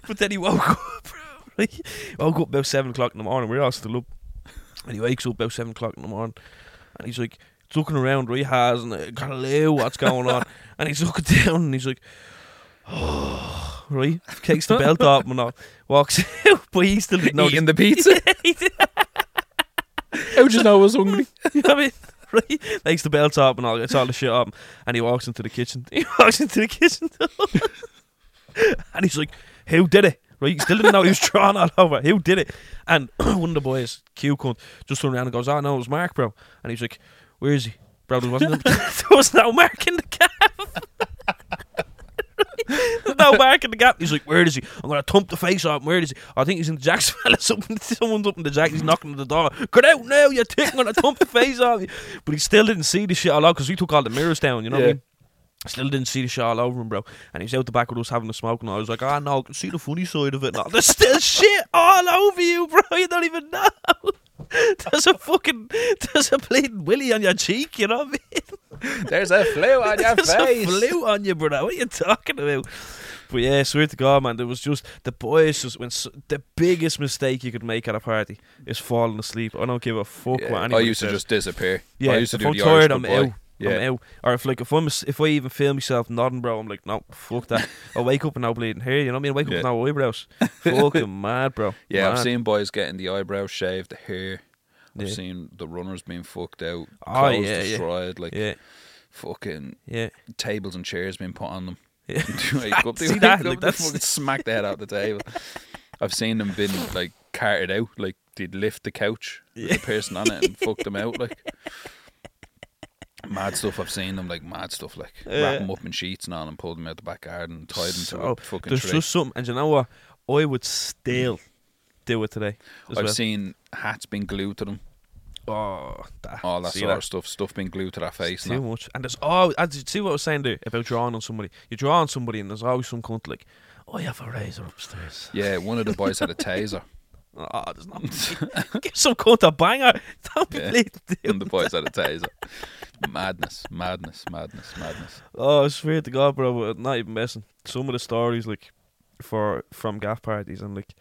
but then he woke up. Right? Woke up about seven o'clock in the morning. We're all still up, and he wakes up about seven o'clock in the morning, and he's er like looking around. Right, he has and uh, øh, got a loo. What's going on? and he's looking down, and he's like. Oh, right, takes the belt off and all, walks out, but he still didn't. Eating the pizza. did- How'd you know I was hungry? you know what I mean? Right? Takes the belt off and all, gets all the shit him, and he walks into the kitchen. He walks into the kitchen, and he's like, "Who did it?" Right? He still didn't know he was drawn all over. Who did it? And one of the boys, Q cunt, just turned around and goes, "Oh no, it was Mark, bro." And he's like, "Where is he?" Bro, there wasn't. there was no Mark in the gap. There's no mark in the gap. He's like, where is he? I'm gonna thump the face off him. Where is he? I think he's in the Jack's. Something, someone's up in the Jack. He's knocking on the door. Get out now, you tick. I'm gonna thump the face off you. But he still didn't see the shit all out because we took all the mirrors down. You know what I mean? Still didn't see the shit all over him, bro. And he was out the back with us having a smoke, and I was like, ah, no, I can see the funny side of it. No, there's still shit all over you, bro. You don't even know. There's a fucking, there's a bleeding willy on your cheek. You know what I mean? There's a flu on your There's face. a flu on you, brother. What are you talking about? But yeah, swear to God, man, there was just the boys. Just when the biggest mistake you could make at a party is falling asleep. I don't give a fuck Yeah, what I anybody used to just disappear. yeah. I used to do I'm the tired, Irish I'm out. Yeah. I'm out. Or if like if I'm if I even feel myself nodding, bro, I'm like, no, fuck that. I'll wake up and now bleeding hair. You know what I mean? I Wake up Yeah. with no eyebrows. Fucking mad, bro. Yeah, I've seen boys getting the eyebrows shaved, the hair. I've Yeah. seen the runners being fucked out, Oh, clothes yeah, destroyed, like Yeah, fucking yeah. tables and chairs being put on them. Yeah. up See that? Like, that's- fucking smack the head out the table. I've seen them been like carted out, like they'd lift the couch with the person on it and fuck them out, like mad stuff. I've seen them like mad stuff, like Yeah. wrap them up in sheets and all and pull them out the back garden and tie them to So, a fucking There's tray. just something, and you know what? I would still do it today. I've well. seen hats being glued to them. Oh, that, all that sort of stuff, stuff being glued to their face. Too and that. much. And there's oh, as you see what I was saying there about drawing on somebody. You draw on somebody, and there's always some cunt like, oh, you have a razor upstairs. Yeah, one of the boys had a taser, Oh, there's not. Give some cunt a banger. Don't be Yeah. bleeding and the boys had a taser. Madness, madness, madness, madness. Oh, I swear to God, bro, not even messing. Some of the stories like for from gaff parties and like.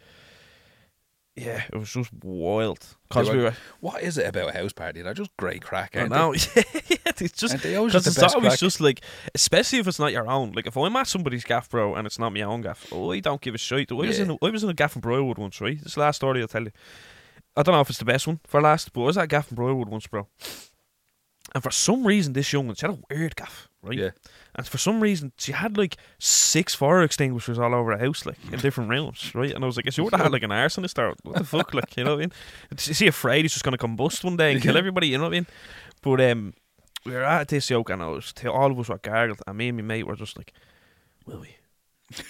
Yeah, it was just wild. Cause we were- What is it about a house party? They're just great crack, I know, yeah, it's just Because it's always crack? just like, especially if it's not your own. Like if I'm at somebody's gaff, bro, and it's not my own gaff, oh, I don't give a shit. I was in, a, I was in a gaff in Briarwood once, right? This last story I'll tell you. I don't know if it's the best one for last, but I was at a gaff in Briarwood once, bro. And for some reason, this young one, she had a weird gaff, right? Yeah. And for some reason, she had like six fire extinguishers all over the house, like in different rooms, right? And I was like, she would have had like an arsonist or what the fuck, like, you know what I mean? Is she afraid he's just going to combust one day and kill everybody, you know what I mean? But um, we were at this yoke and I was, t- all of us were gargled, and me and my mate were just like, will we?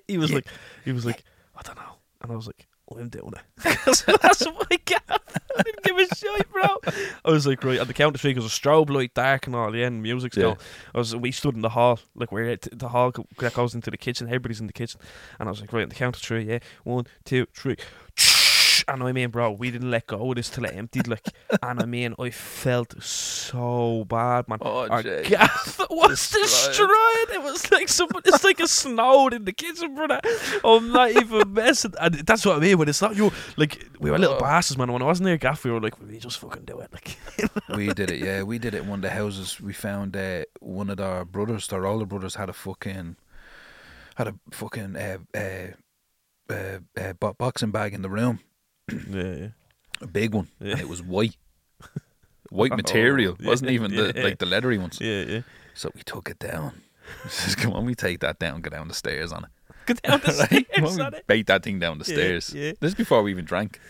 he was like, he was like, I don't know. And I was like, oh, I'm doing it. That's that's my gaff. I didn't give a shit, bro. I was like, right, at the counter tree, because a strobe light, dark and all, yeah, and music's Yeah. going. I was, we stood in the hall, like we're at the hall that goes into the kitchen. Everybody's in the kitchen, and I was like, right, on the counter tree, yeah, one, two, three. And I mean, bro, we didn't let go of this till it emptied, like, and I mean, I felt so bad, man. Oh, Our jeez. gaff was Destroyed. destroyed. It was like someone, it's like a snowed in the kitchen, brother. I'm not even messing. And that's what I mean. When it's not you, like we were little Oh. bastards, man. When I wasn't near gaff, we were like, we just fucking do it, like. we did it, yeah. We did it in one of the houses. We found uh, one of our brothers, their older brothers, had a fucking, had a fucking uh, uh, uh, uh, boxing bag in the room, yeah, yeah. a big one, Yeah. and it was white, white Oh, material. yeah, wasn't even the like the leathery ones. Yeah, yeah. So we took it down. Says, "Come on, we take that down, go down the stairs on it." Go down the Right? Stairs on, it. bait that thing down the stairs. yeah. This is before we even drank.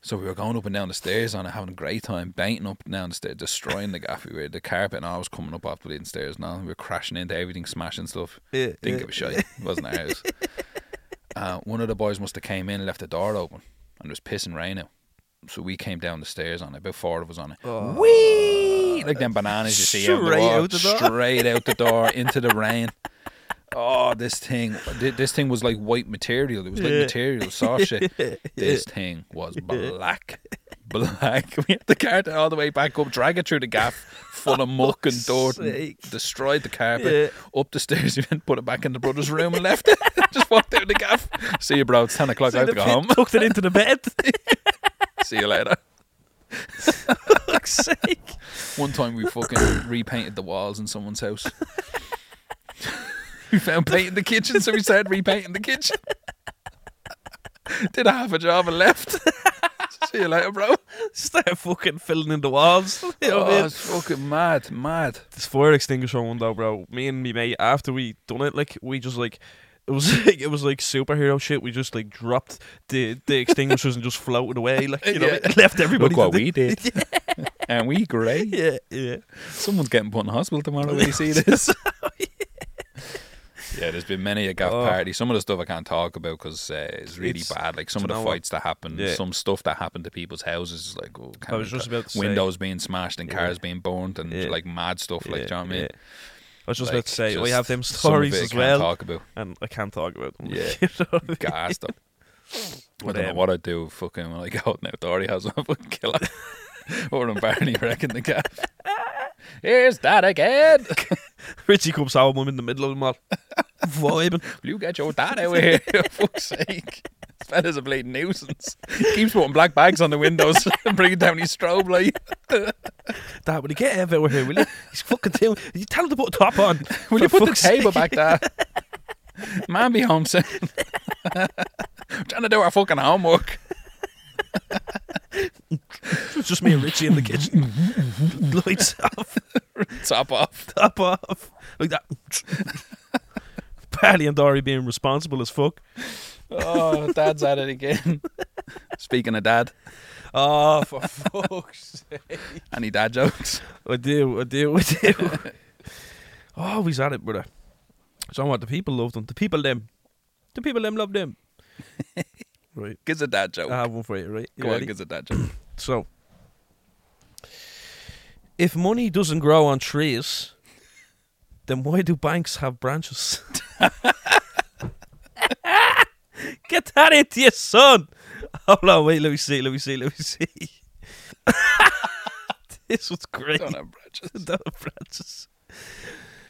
so we were going up and down the stairs on it, having a great time, baiting up and down the stairs, destroying the gaff. We were the carpet and I was coming up off the stairs now. We were crashing into everything, smashing stuff. Yeah, Didn't yeah. give a shit. It wasn't our house. Uh, one of the boys must have came in and left the door open and it was pissing rain out. So we came down the stairs on it, about four of us on it. Oh. Whee! Like them bananas you see out the, Straight wall, out the door. straight out the door into the rain. Oh, this thing! This thing was like white material. It was like Yeah. material, soft shit. This thing was black, black. We had the carpet all the way back up, drag it through the gaff, full of muck and oh, dirt, and destroyed the carpet. Yeah. Up the stairs, we went, put it back in the brother's room and left it. Just walked out the gaff. See you, bro. It's ten o'clock. I have to go home. Tucked it into the bed. See you later. fuck's sake. One time we fucking repainted the walls in someone's house. we found paint in the kitchen, so we started repainting the kitchen. Did a half a job and left. See you later, bro. Start fucking filling in the walls. You know what I Oh, mean? it's fucking mad, mad. this fire extinguisher one though, bro. Me and me mate, after we done it, like we just like it was like it was like superhero shit. We just like dropped the the extinguishers and just floated away, like you know, Yeah. and left everybody. Look what to do- we did. and we great. Yeah, yeah. Someone's getting put in hospital tomorrow when you see this. Yeah, there's been many a gaff Oh. party. Some of the stuff I can't talk about because uh, it's really It's- bad. Like some of the know what? fights that happened, Yeah. some stuff that happened to people's houses, is like oh, I was just about to say- windows being smashed and Yeah. cars being burned and Yeah. like mad stuff. Like, do you know what I mean? I was just Like, about to say, we have them stories as well, Talk about and I can't talk about them. Yeah. You know I mean? I don't know what I'd do fucking when I go out in the authority house. I would kill her. or I'm Barney wrecking the gaff. Here's that again. Richie comes home, I'm in the middle of them all, vibing. Will you get your dad out of here? For fuck's sake. This fella's a bleeding nuisance. Keeps putting black bags on the windows and bringing down his strobe light. Dad, will you get Ev over here, will you? He's fucking too. You tell him to put a top on. Will you put the table sake. back there? Man, be home soon. trying to do our fucking homework. It's just me and Richie in the kitchen. Lights off, Top off. top off, like that. Paddy and Dory being responsible as fuck. Oh, dad's at it again. Speaking of dad, Oh, for fuck's sake. any dad jokes? I do, I do, I do. oh, he's at it, brother. So what? The people love them. The people them. The people them love them. Right. Gives a dad joke. I have one for you, right? You Go on, ready? gives a dad joke. So, if money doesn't grow on trees, then why do banks have branches? Get that into your son. Hold on, wait, let me see, let me see, let me see. this was great. Don't have branches. Don't have branches.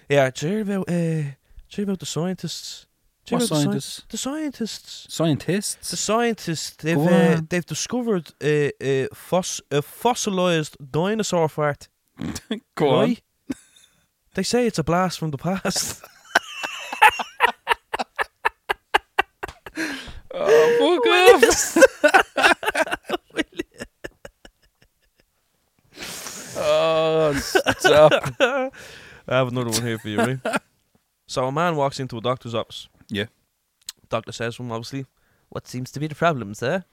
Yeah, do you hear about, uh, you hear about the scientists? Do you What hear about the sci- scientists? The scientists. The Scientists. scientists they've uh, they've discovered a, a, foss- a fossilized dinosaur fart. Go on. They say it's a blast from the past. Oh, fuck off. oh, stop. I have another one here for you, right? so a man walks into a doctor's office. Yeah. Doctor says to him, obviously, "What seems to be the problem, sir?"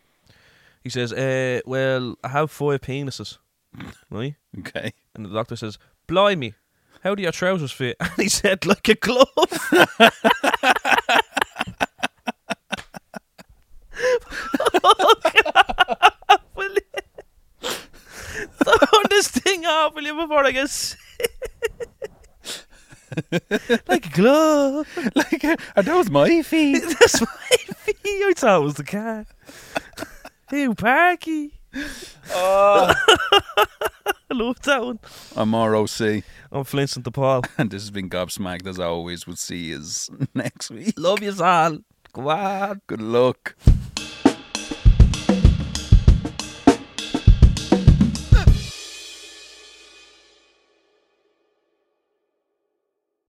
He says, uh, "Well, I have four penises, right?" Okay. And the doctor says, "Blimey, how do your trousers fit?" And he said, "Like a glove." Throw this thing off, will you, before I get sick? like a glove. Like, uh, are those my feet? That's my feet. I thought it was the cat. Ew, Parky. Oh. I love that one. I'm ROC, I'm Flint the Paul. and this has been Gobsmacked as always. We'll see you next week. Love you all. Go on. Good luck.